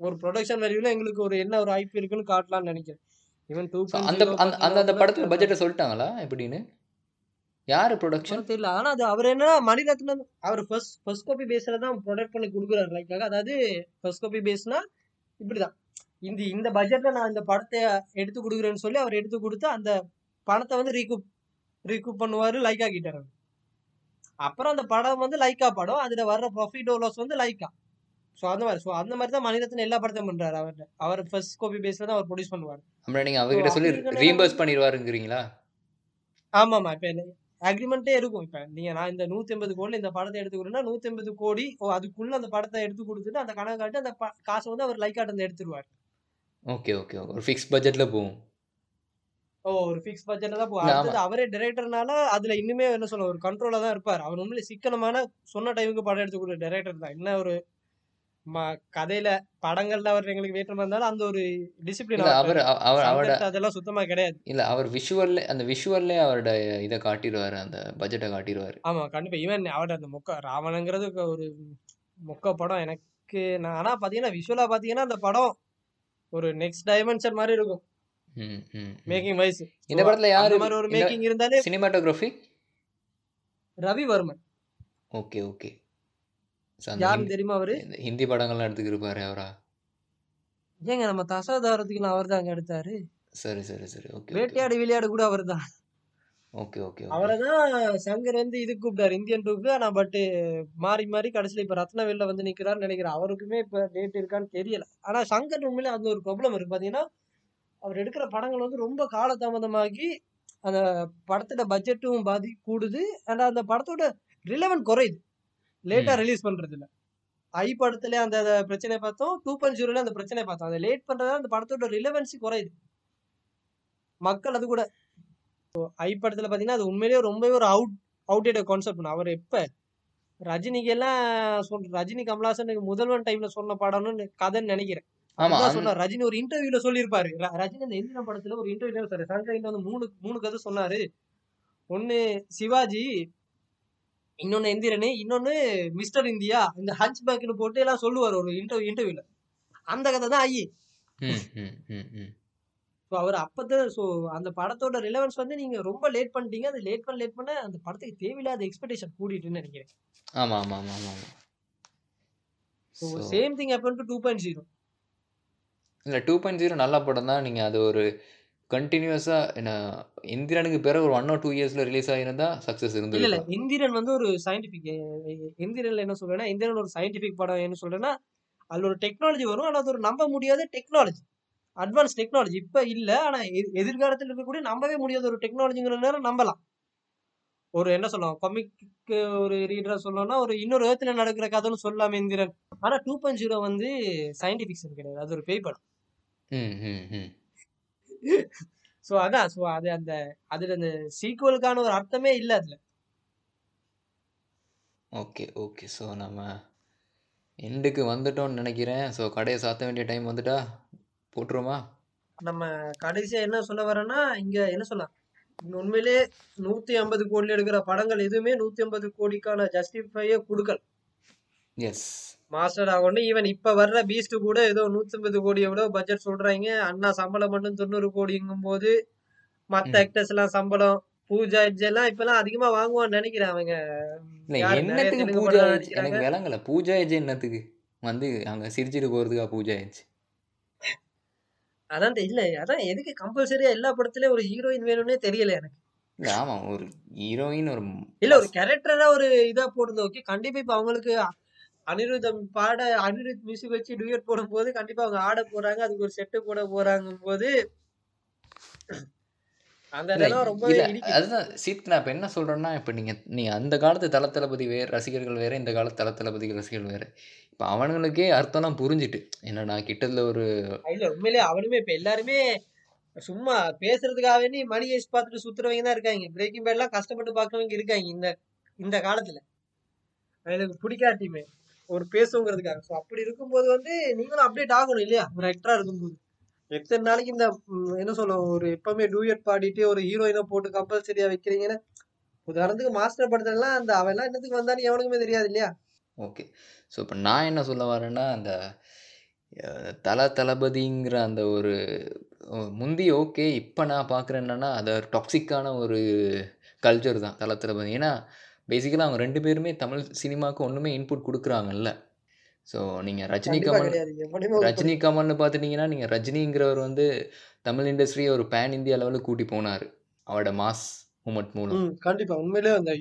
ஒரு ப்ரொடக்ஷன் வேல்யூல எங்களுக்கு ஒரு என்ன ஒரு ஐபி இருக்குன்னு காட்டலாம்னு நினைக்கிறேன். ஈவன் டூ அந்த அந்த அந்த அந்த படத்துக்கு பட்ஜெட்டை சொல்லிட்டாங்களா? எப்படின்னு? யாரு ப்ரொடக்ஷன் தெரியல. ஆனா அது அவர் என்ன மணிரத்னம் அவர் ஃபர்ஸ்ட் ஃபர்ஸ்ட் காப்பி பேஸ்ல தான் ப்ரொடக்ட் பண்ணி கொடுக்குறாரு. லைக் அதாவது ஃபர்ஸ்ட் காப்பி பேஸ்னா இப்படிதான். இந்த இந்த பட்ஜெட்ல நான் இந்த படத்தை எடுத்து கொடுக்குறேன்னு சொல்லி அவர் எடுத்து கொடுத்து அந்த பணத்தை வந்து ரீகூப் ரீகூப் பண்ணுவாரு லைக்கா கிட்டார். அப்புறம் அந்த படம் வந்து லைக்கா படம். அதுல வர்ற ப்ராஃபிட் லாஸ் வந்து லைக்கா ஸோ அந்த மாதிரி. ஸோ அந்த மாதிரி தான் மணிரத்னம் எல்லா படத்தையும் பண்றாரு. அவர் அவர் ஃபர்ஸ்ட் காப்பி பேஸ்ல தான் அவர் ப்ரொடியூஸ் பண்ணுவார். அப்படின்னா நீங்க அவர்கிட்ட சொல்லி ரீம்பர்ஸ் பண்ணிடுவாருங்கிறீங்களா? ஆமாமா இப்ப அக்ரிமெண்ட்டே இருக்கும். இப்ப நீங்க நான் இந்த நூத்தி எண்பது கோடில இந்த படத்தை எடுத்துக்கிறேன்னா நூத்தி எண்பது கோடி ஓ அதுக்குள்ள அந்த படத்தை எடுத்து கொடுத்துட்டு அந்த கணக்கு காட்டி அந்த காசை வந்து அவர் லைக் ஆட்டம் எடுத்துருவார். Okay okay okay. ஒரு ஃபிக்ஸ் பட்ஜெட்ல போகும். ஓ ஒரு ஃபிக்ஸ் பட்ஜெட்ல தான் போகும். அடுத்தது அவரே டைரக்டர்னால அதுல இன்னுமே என்ன சொல்ல ஒரு கண்ட்ரோலா தான் இருப்பார். அவர் உண்மையிலே சிக்கனமான சொன்ன டைமுக்கு படம் எடுத்து கொடுக்குற டைரக்டர் தான். என்ன ஒரு கதையில படங்கள்ல அவர் எங்களுக்கு வேற்றமா இருந்தாலும் அந்த ஒரு டிசிப்ளின் அவர் அவ- அவர் அவரோட அதெல்லாம் சுத்தமா கிடையாது. இல்ல அவர் விஷுவல்ல அந்த விஷுவல்லே அவரோட இதை காட்டிடுவாரு அந்த பட்ஜெட்டை காட்டிடுவாரு. ஆமா கண்டிப்பா. ஈவன் அவட அந்த மொக்க ராவணங்கிறது ஒரு மொக்க படம் எனக்கு நான் ஆனா பாத்தீங்கன்னா விஷுவலா பாத்தீங்கன்னா அந்த படம் ஒரு நெக்ஸ்ட் டைமென்ஷன் மாதிரி இருக்கும். மேக்கிங் வைஸ் இந்த படத்துல யாரு மாதிரி ஒரு மேக்கிங் இருந்தாலே சினிமாட்டோகிராஃபி ரவிவர்மன். ஓகே ஓகே யாருன்னு தெரியுமா அவரு? ஹிந்தி படங்கள்லாம் எடுத்துக்கிருப்பாரு அவரா? ஏங்க நம்ம தசாதாரத்துக்கு அவர் தான் அங்க எடுத்தாரு. சரி சரி சரி. ஓகே வேட்டையாடு விளையாடு கூட அவர் தான் ஓகே ஓகே அவரை தான் சங்கர் வந்து இது கூப்பிட்டாரு இந்தியன் டூக்கு ஆனா பட் மாறி மாறி கடைசியில இப்ப ரத்னவேல்ல வந்து நிக்கிறாருன்னு நினைக்கிறேன். அவருக்குமே இப்ப டேட் இருக்கான்னு தெரியல. ஆனா சங்கர் உண்மையில அந்த ஒரு ப்ராப்ளம் இருக்கு. பாத்தீங்கன்னா அவர் எடுக்கிற படங்கள் வந்து ரொம்ப காலதாமதமாகி அந்த படத்தோட பட்ஜெட்டும் பாதி கூடுது. ஆனா அந்த படத்தோட ரிலவன் குறையுது. லேட்டா ம். ரிலீஸ் பண்றது இல்ல ஐ படத்துல அந்த அந்த பிரச்சனை பார்த்தோம். டூ பாயிண்ட் ஜீரோல அந்த பிரச்சனை பார்த்தோம். அந்த லேட் பண்றதா அந்த படத்தோட ரிலவன்சி குறையுது. மக்கள் அது கூட. ஐ படத்துல பாத்தீங்கன்னா அது உண்மையிலேயே ரொம்பவே ஒரு அவுட் அவுடேட் கான்செப்ட் அவர் எப்ப? ரஜினிக்கு எல்லாம் சொல் ரஜினி கமலாசனுக்கு முதல்வன் டைம்ல சொன்ன படம்னு கதைன்னு நினைக்கிறேன். சொன்னார். ரஜினி ஒரு இன்டர்வியூல சொல்லியிருப்பாரு. ர- ரஜினி அந்த எந்திரன் படத்துல ஒரு இன்டர்வியூல சார் சங்கர் வந்து மூணு மூணு கதை சொன்னாரு. ஒண்ணு சிவாஜி இன்னொன்னு எந்திரனு இன்னொன்னு மிஸ்டர் இந்தியா இந்த ஹஞ்ச் பேக்னு போட்டு எல்லாம் சொல்லுவார் ஒரு இன்டர்வியூ இன்டர்வியூல அந்த கதை தான் ஐ. ம், ம், ம், ம். ஸோ அவர் அப்பதான் ஸோ அந்த படத்தோட ரிலவன்ஸ் வந்து நீங்க ரொம்ப லேட் பண்ணிட்டீங்க. அது லேட் பண்ண லேட் பண்ண அந்த படத்துக்கு தேவையில்லாத எக்ஸ்பெக்டேஷன் கூடிட்டுன்னு நினைக்கிறேன். ஆமா ஆமா ஆமா ஆமா ஆமா. So So, same thing happen to two point zero இல்ல டூ பாயிண்ட் ஜீரோ நல்ல படம் தான். நீங்க அது ஒரு கண்டினியூஸா என்ன இந்திரனுக்கு பிறகு ஒரு ஒன் ஆர் டூ இயர்ஸ்ல ரிலீஸ் ஆகியிருந்தா சக்சஸ் இல்ல இல்ல. இந்திரன் வந்து ஒரு சயின்டிபிக் இந்திரன்ல என்ன சொல்றேன்னா இந்திரன் ஒரு சயின்டிபிக் படம் என்ன சொல்றேன்னா அதுல ஒரு டெக்னாலஜி வரும் ஆனா அது ஒரு நம்ப முடியாத டெக்னாலஜி அட்வான்ஸ் டெக்னாலஜி இப்ப இல்ல ஆனா எ- எதிர்காலத்துல இருக்கக்கூடிய நம்பவே முடியாத ஒரு டெக்னாலஜிங்கிற நேரம் நம்பலாம். ஒரு என்ன சொல்லலாம் கொமிக்கு ஒரு ரீடரா சொல்லணும்னா ஒரு இன்னொரு ஏத்துல நடக்கிற கதைன்னு சொல்லலாம் இந்திரன். ஆனா டூ பாயிண்ட் ஜீரோ வந்து சயின்டிபிக் கிடையாது. அது ஒரு பேய் படம். ஸோ அதான் ஸோ அது அந்த அதுல அந்த சீக்குவலுக்கான ஒரு அர்த்தமே இல்ல அதுல. Okay okay. ஸோ நம்ம எண்டுக்கு வந்துட்டோம்னு நினைக்கிறேன். ஸோ கடையை சாத்த வேண்டிய டைம் வந்துட்டா? போட்டுருமா நம்ம கடைசியா என்ன சொல்ல வரேன்னா இங்க என்ன சொல்லலாம் உண்மையிலே நூத்தி ஐம்பது கோடியில் எடுக்கிற படங்கள் எதுவுமே நூத்தி ஐம்பது கோடிக்கான ஜஸ்டிஃபையே கொடுக்கல. எஸ் மாஸ்டர் ஆகணும் ஈவன் இப்ப வர்ற பீஸ்ட் கூட ஏதோ நூத்தி ஐம்பது கோடி எவ்வளவு பட்ஜெட் சொல்றாங்க. அண்ணா சம்பளம் மட்டும் தொண்ணூறு கோடிங்கும் போது மத்த. ஆக்டர்ஸ் எல்லாம் சம்பளம் பூஜா எல்லாம் இப்ப எல்லாம் அதிகமா வாங்குவான்னு நினைக்கிறேன் அவங்க. என்னத்துக்கு பூஜா எனக்கு விளங்கல. பூஜா ஏஜ் என்னத்துக்கு? வந்து அங்கே சிரிச்சிட்டு போகிறதுக்கா பூஜா ஏஜ் அதான் இல்ல அதான் எதுக்கு கம்பல்சரியா எல்லா படத்துலயும் ஒரு ஹீரோயின் வேணும்னே தெரியல எனக்கு. ஆமாம் ஒரு ஹீரோயின் ஒரு இல்ல ஒரு கேரக்டரா ஒரு இதா போடுறது ஓகே கண்டிப்பா இப்ப அவங்களுக்கு அனிருத்தம் பாட அனிருத் மியூசிக் வச்சு டூயட் போடும்போது கண்டிப்பா அவங்க ஆட போறாங்க. அதுக்கு ஒரு செட்டு போட போறாங்க போது அதுதான். சீத் நான் இப்போ என்ன சொல்கிறேன்னா இப்போ நீங்கள் நீ அந்த காலத்து தல தளபதி வேறு ரசிகர்கள் வேறு இந்த காலத்து தல தளபதி ரசிகர்கள் வேறு. இப்போ அவனுங்களுக்கே அர்த்தம்லாம் புரிஞ்சுட்டு. என்னடா கிட்டத்தில் ஒரு இல்ல உண்மையிலேயே அவனுமே இப்ப எல்லாருமே சும்மா பேசுறதுக்காக வேண்டி மணி ஏஸ் பார்த்துட்டு சுத்துறவங்க தான் இருக்காங்க. பிரேக்கிங் பேட் எல்லாம் கஷ்டப்பட்டு பாக்குறவங்க இருக்காங்க இந்த இந்த காலத்துல. எனக்கு பிடிக்காட்டியுமே. ஒரு பேசுங்கிறதுக்காக. ஸோ அப்படி இருக்கும்போது வந்து நீங்களும் அப்டேட் ஆகணும் இல்லையா? ஒரு ஆக்டரா இருக்கும்போது. எத்தனை நாளைக்கு இந்த என்ன சொல்ல ஒரு எப்பவுமே டூயட் பாடிட்டு ஒரு ஹீரோயினை போட்டு கம்பல்சரியா வைக்கிறீங்கன்னா? உதாரணத்துக்கு மாஸ்டர் படத்துலலாம் அந்த அவெல்லாம் என்னத்துக்கு வந்தான்னு எவனுக்குமே தெரியாது இல்லையா? ஓகே ஸோ இப்போ நான் என்ன சொல்ல வரேன்னா அந்த தல தளபதிங்கிற அந்த ஒரு முந்தி ஓகே இப்போ நான் பார்க்குறேன் என்னன்னா அது டாக்ஸிக்கான ஒரு கல்ச்சர் தான் தல தளபதி. ஏன்னா பேசிக்கலாக அவங்க ரெண்டு பேருமே தமிழ் சினிமாவுக்கு ஒன்றுமே இன்புட் கொடுக்குறாங்கல்ல. ஸோ நீங்கள் ரஜினி கமல் ரஜினி கமல்னு பார்த்துட்டிங்கன்னா நீங்கள் ரஜினிங்கிறவர் வந்து தமிழ் இண்டஸ்ட்ரியை ஒரு பேன் இந்தியா லெவலுக்கு கூட்டி போனார். அவரோட மாஸ் மூமெண்ட் மூலம். ம் கண்டிப்பா. உண்மையிலே அந்த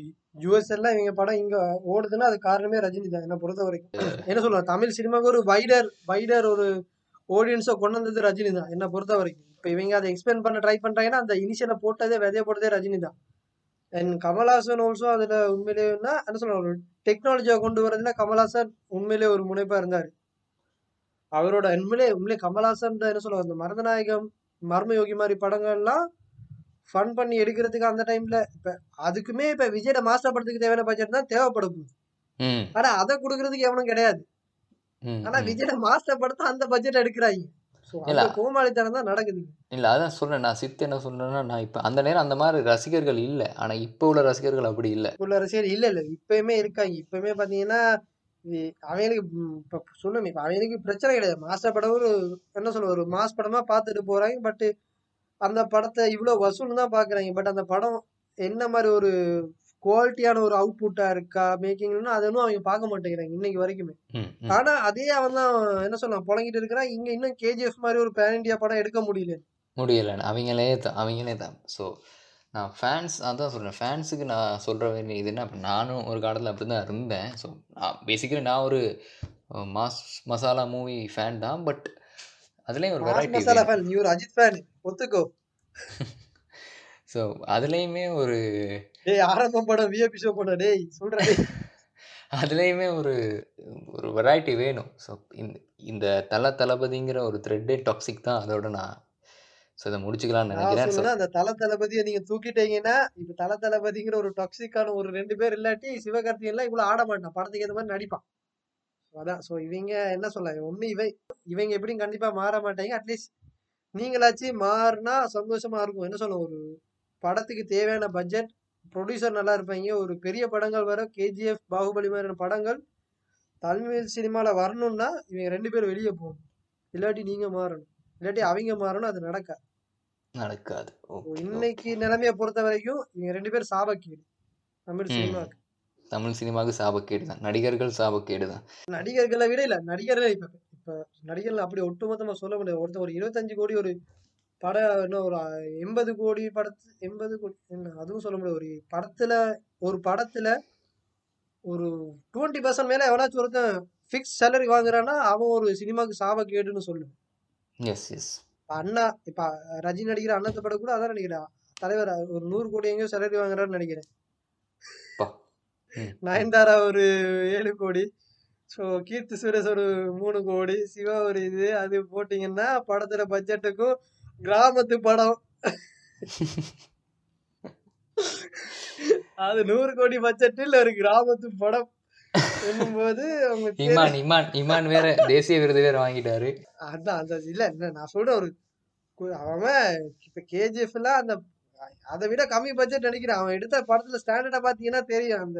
யூஎஸ் எல்லாம் இவங்க படம் இங்க ஓடுதுன்னா அது காரணமே ரஜினி தான். என்ன பொறுத்த வரைக்கும் என்ன சொல்லுவாங்க தமிழ் சினிமாவுக்கு ஒரு வைடர் வைடர் ஒரு ஆடியன்ஸை கொண்டு வந்தது ரஜினி தான். என்ன பொறுத்த வரைக்கும் இப்போ இவங்க அதை எக்ஸ்பிளைன் பண்ண ட்ரை பண்றாங்கன்னா அந்த இனிஷியலை போட்டதே விதைய போட்டதே ரஜினி தான். அண்ட் கமல்ஹாசன் ஆல்சோ அதுல உண்மையிலேன்னா என்ன சொல்ல ஒரு டெக்னாலஜியை கொண்டு வரதுல கமல்ஹாசன் உண்மையிலே ஒரு முனைப்பா இருந்தாரு. அவரோட உண்மையிலே உண்மையிலே கமல்ஹாசன் என்ன சொல்ல அந்த மருதநாயகம் மர்மயோகி மாதிரி படங்கள்லாம் ஃபன் பண்ணி எடுக்கிறதுக்கு அந்த டைம்ல இப்ப அதுக்குமே இப்ப விஜயோட மாஸ்டர் படத்துக்கு தேவையான பட்ஜெட் தான் தேவைப்படும். ஆனா அதை கொடுக்கறதுக்கு எவனும் கிடையாது. ஆனா. விஜயோட மாஸ்டர் படத்தை அந்த பட்ஜெட் எடுக்கிறாங்க. இல்ல. கோமாளித்தனம் தான் நடக்குது இல்லை அதான் சொல்கிறேன் நான் சித்து என்ன சொல்கிறேன்னா நான் இப்போ அந்த நேரம் அந்த மாதிரி ரசிகர்கள் இல்லை. ஆனால் இப்போ உள்ள ரசிகர்கள் அப்படி இல்லை. உள்ள ரசிகர் இல்ல இல்ல. இப்பயுமே இருக்காங்க. இப்பயுமே பாத்தீங்கன்னா அவங்களுக்கு இப்ப சொல்லுங்க இப்ப அவங்களுக்கு பிரச்சனை கிடையாது. மாஸ்டர் படம் ஒரு என்ன சொல்ல ஒரு மாஸ் படமா பார்த்துட்டு போறாங்க. பட் அந்த படத்தை இவ்வளவு வசூல் தான் பாக்குறாங்க. பட் அந்த படம் என்ன மாதிரி ஒரு குவாலிட்டியான ஒரு அவுட்புட்டா இருக்கா மேக்கிங்னு அதை இன்னும் அவங்க பார்க்க மாட்டேங்கிறாங்க இன்னைக்கு வரைக்குமே. ம் ம். ஆனா அதே அவன் தான் என்ன சொல்லலாம் புழங்கிட்டு இருக்கிறான். இங்க இன்னும் கேஜிஎஃப் மாதிரி ஒரு பேன் இந்தியா படம் எடுக்க முடியல. முடியலைன்னு அவங்களே தான் அவங்களே தான். ஸோ நான் ஃபேன்ஸ் அதான் சொல்கிறேன் ஃபேன்ஸுக்கு நான் சொல்கிற வேண்டிய இது என்ன நானும் ஒரு காலத்தில் அப்படி தான் இருந்தேன். ஸோ நான் பேசிக்கலி நான் ஒரு மாஸ் மசாலா மூவி ஃபேன் தான் பட் அதுலேயும் ஒரு வெரைட்டி மசாலா ஃபேன் நீ ஒரு அஜித் ஃபேன் ஒத்துக்கோ. ஸோ அதுலேயுமே ஒரு டேய் ஆரம்பம் படம் விஐபி ஷோ படம் டேய் டேய். அதுலேயுமே ஒரு ஒரு வெரைட்டி வேணும். ஸோ இந்த இந்த தல தளபதிங்கிற ஒரு த்ரெட்டே டாக்ஸிக் தான். அதோட நான் ஸோ இதை முடிச்சுக்கலாம்னு நான் நினைக்கிறேன். ஸோ அந்த தல தளபதியை நீங்க தூக்கிட்டீங்கன்னா இப்ப தல தளபதிங்கிற ஒரு டாக்ஸிக்கான ஒரு ரெண்டு பேர் இல்லாட்டி சிவகார்த்திகேயன் எல்லாம் இவ்வளவு ஆட மாட்டான். படத்துக்கு ஏத்த மாதிரி நடிப்பான். அதான். சோ இவங்க என்ன சொல்ல ஒண்ணு இவை இவங்க எப்படியும் கண்டிப்பா மாற மாட்டாங்க. அட்லீஸ்ட் நீங்களாச்சும் மாறினா சந்தோஷமா இருக்கும். என்ன சொல்ல ஒரு படத்துக்கு தேவையான பட்ஜெட் ப்ரொடியூசர் நல்லா இருப்பாங்க. ஒரு பெரிய படங்கள் வர கேஜிஎஃப் பாகுபலி மாதிரியான படங்கள். தமிழ் சினிமால வரணும்னா இவங்க ரெண்டு பேரும் வெளியே போகணும். இல்லாட்டி நீங்க மாறணும். இல்லாட்டி அவங்க மாறணும் அது நடக்காது. நடக்காது இன்னைக்கு நிலைமையை பொறுத்த வரைக்கும் இவங்க ரெண்டு பேரும் சாபக்கீடு. தமிழ் சினிமாவுக்கு தமிழ் சினிமாவுக்கு சாபக்கேடு தான். நடிகர்கள் சாபக்கேடு தான். நடிகர்களை விட இல்ல நடிகர்கள் இப்ப இப்ப நடிகர்கள் அப்படி ஒட்டுமொத்தமா சொல்ல முடியாது. ஒருத்தர் ஒரு இருபத்தஞ்சு கோடி ஒரு படம் என்ன ஒரு எண்பது கோடி படத்து எண்பது கோடி என்ன அதுவும் சொல்ல முடியாது. ஒரு படத்துல ஒரு படத்துல ஒரு டுவெண்ட்டி பர்சன்ட் மேல எவனாச்சும் ஒருத்தன் ஃபிக்ஸ் சேலரி வாங்குறான்னா அவன் ஒரு சினிமாவுக்கு சாபக்கேடுன்னு சொல்லு. எஸ் எஸ் இப்ப அண்ணா இப்ப ரஜினி நடிக்கிற அண்ணத்தை படம் கூட அதான் நினைக்கிறேன். தலைவர் ஒரு நூறு கோடி எங்கேயோ சேலரி வாங்குறாருன்னு நினைக்கிறேன். நயன்தாரா ஒரு ஏழு கோடி ஸோ கீர்த்தி சுரேஷ் ஒரு மூணு கோடி சிவா ஒரு இது அது போட்டிங்கன்னா படத்துல பட்ஜெட்டுக்கும் கிராமத்து படம். அது நூறு கோடி பட்ஜெட்டில் ஒரு கிராமத்து படம் தெரி- இமான் இமான் இமான் வேற தேசிய விருது வேற வாங்கிட்டாரு. அதான் அந்த இல்ல இல்ல நான் சொல்றேன் ஒரு அவன் இப்ப கேஜிஎஃப்ல அந்த அதை விட கம்மி பட்ஜெட் நினைக்கிறேன். அவன் எடுத்த படத்துல ஸ்டாண்டர்டா பாத்தீங்கன்னா தெரியும் அந்த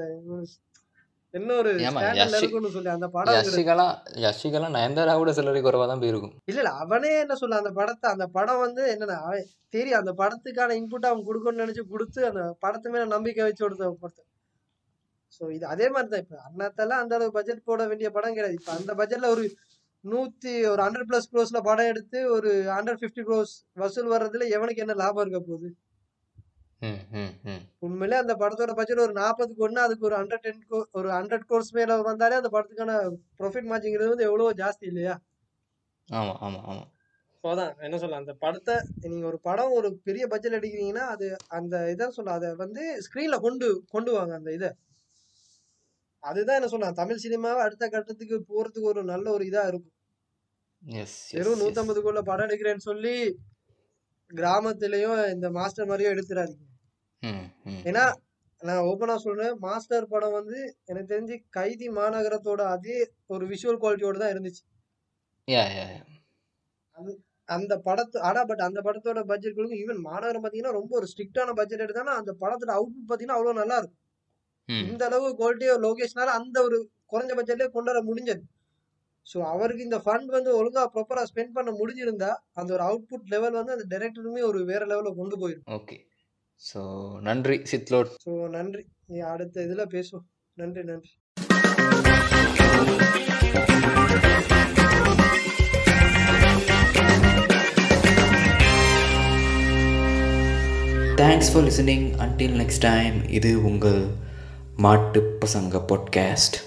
இருக்கும்னு சொல்லி அந்த படம் யஷிகலாம் யஷிகலாம் நயன்தாரா கூட சிலரி குறைவா தான் போயிருக்கும். இல்ல இல்ல அவனே என்ன சொல்ல அந்த படத்தை அந்த படம் வந்து என்னன்னா அவன் தெரியும் அந்த படத்துக்கான இன்புட் அவன் கொடுக்கணும்னு நினைச்சு கொடுத்து அந்த படத்து மேல நம்பிக்கை வச்சு கொடுத்த படத்தை. சோ இது அதே மாதிரி தான் இப்ப அண்ணாத்தெல்லாம் அந்த அளவு பட்ஜெட் போட வேண்டிய படம் கிடையாது. இப்ப அந்த பட்ஜெட்ல ஒரு நூத்தி ஒரு ஹண்ட்ரட் பிளஸ் க்ரோஸ்ல படம் எடுத்து ஒரு ஹண்ட்ரட் பிப்டி க்ரோஸ் வசூல் வர்றதுல எவனுக்கு என்ன லாபம் இருக்க போகுது? உண்மையிலே அந்த படத்தோட பட்ஜெட் ஒரு நாற்பது கோடினா அதுக்கு ஒரு ஹண்ட்ரட் டென் ஒரு ஹண்ட்ரட் கோர்ஸ் மேல வந்தாலே அந்த படத்துக்கான ப்ராஃபிட் மார்ஜிங்கிறது வந்து எவ்வளவோ ஜாஸ்தி இல்லையா? ஆமா ஆமா ஆமா. அதான் என்ன சொல்ல அந்த படத்தை நீங்க ஒரு படம் ஒரு பெரிய பட்ஜெட் எடுக்கிறீங்கன்னா அது அந்த இதை சொல்ல அதை வந்து ஸ்கிரீன்ல கொண்டு கொண்டு வாங்க அந்த இதை. அதுதான் என்ன சொல்ல தமிழ் சினிமாவை அடுத்த கட்டத்துக்கு போறதுக்கு ஒரு நல்ல ஒரு இதா இருக்கும். வெறும் நூத்தம்பது கோடில படம் எடுக்கிறேன்னு சொல்லி கிராமத்திலயும் இந்த மாஸ்டர் மாதிரியும் ம் ஏன்னா. நான் ஓப்பனா சொல்றேன் மாஸ்டர் படம் வந்து எனக்கு தெரிஞ்சு கைதி மாநகரத்தோட அதே ஒரு விஷுவல் குவாலிட்டியோட தான் இருந்துச்சு. அந்த படத்து ஆனா பட் அந்த படத்தோட பட்ஜெட் ஈவன் மாநகரம் பாத்தீங்கன்னா ரொம்ப ஒரு ஸ்ட்ரிக்டான பட்ஜெட் எடுத்தானா அந்த படத்தோட அவுட்புட் பாத்தீங்கன்னா அவ்வளவு நல்லா இருக்கும். இந்த அளவு குவாலிட்டியா லோகேஷ்னால அந்த ஒரு குறைஞ்ச பட்ஜெட்லயே கொண்டு வர முடிஞ்சது. ஸோ அவருக்கு இந்த ஃபண்ட் வந்து ஒழுங்கா ப்ராப்பரா ஸ்பெண்ட் பண்ண முடிஞ்சிருந்தா அந்த ஒரு அவுட்புட் லெவல் வந்து அந்த டைரக்டருமே ஒரு வேற லெவல்ல கொண்டு போயிடும் ஓகே ஸோ நன்றி சித்லோட். ஸோ நன்றி. நீ அடுத்த இதுல பேசுவோம். நன்றி நன்றி. Thanks for listening until next time இது உங்கள் மாட்டு பசங்க பாட்காஸ்ட்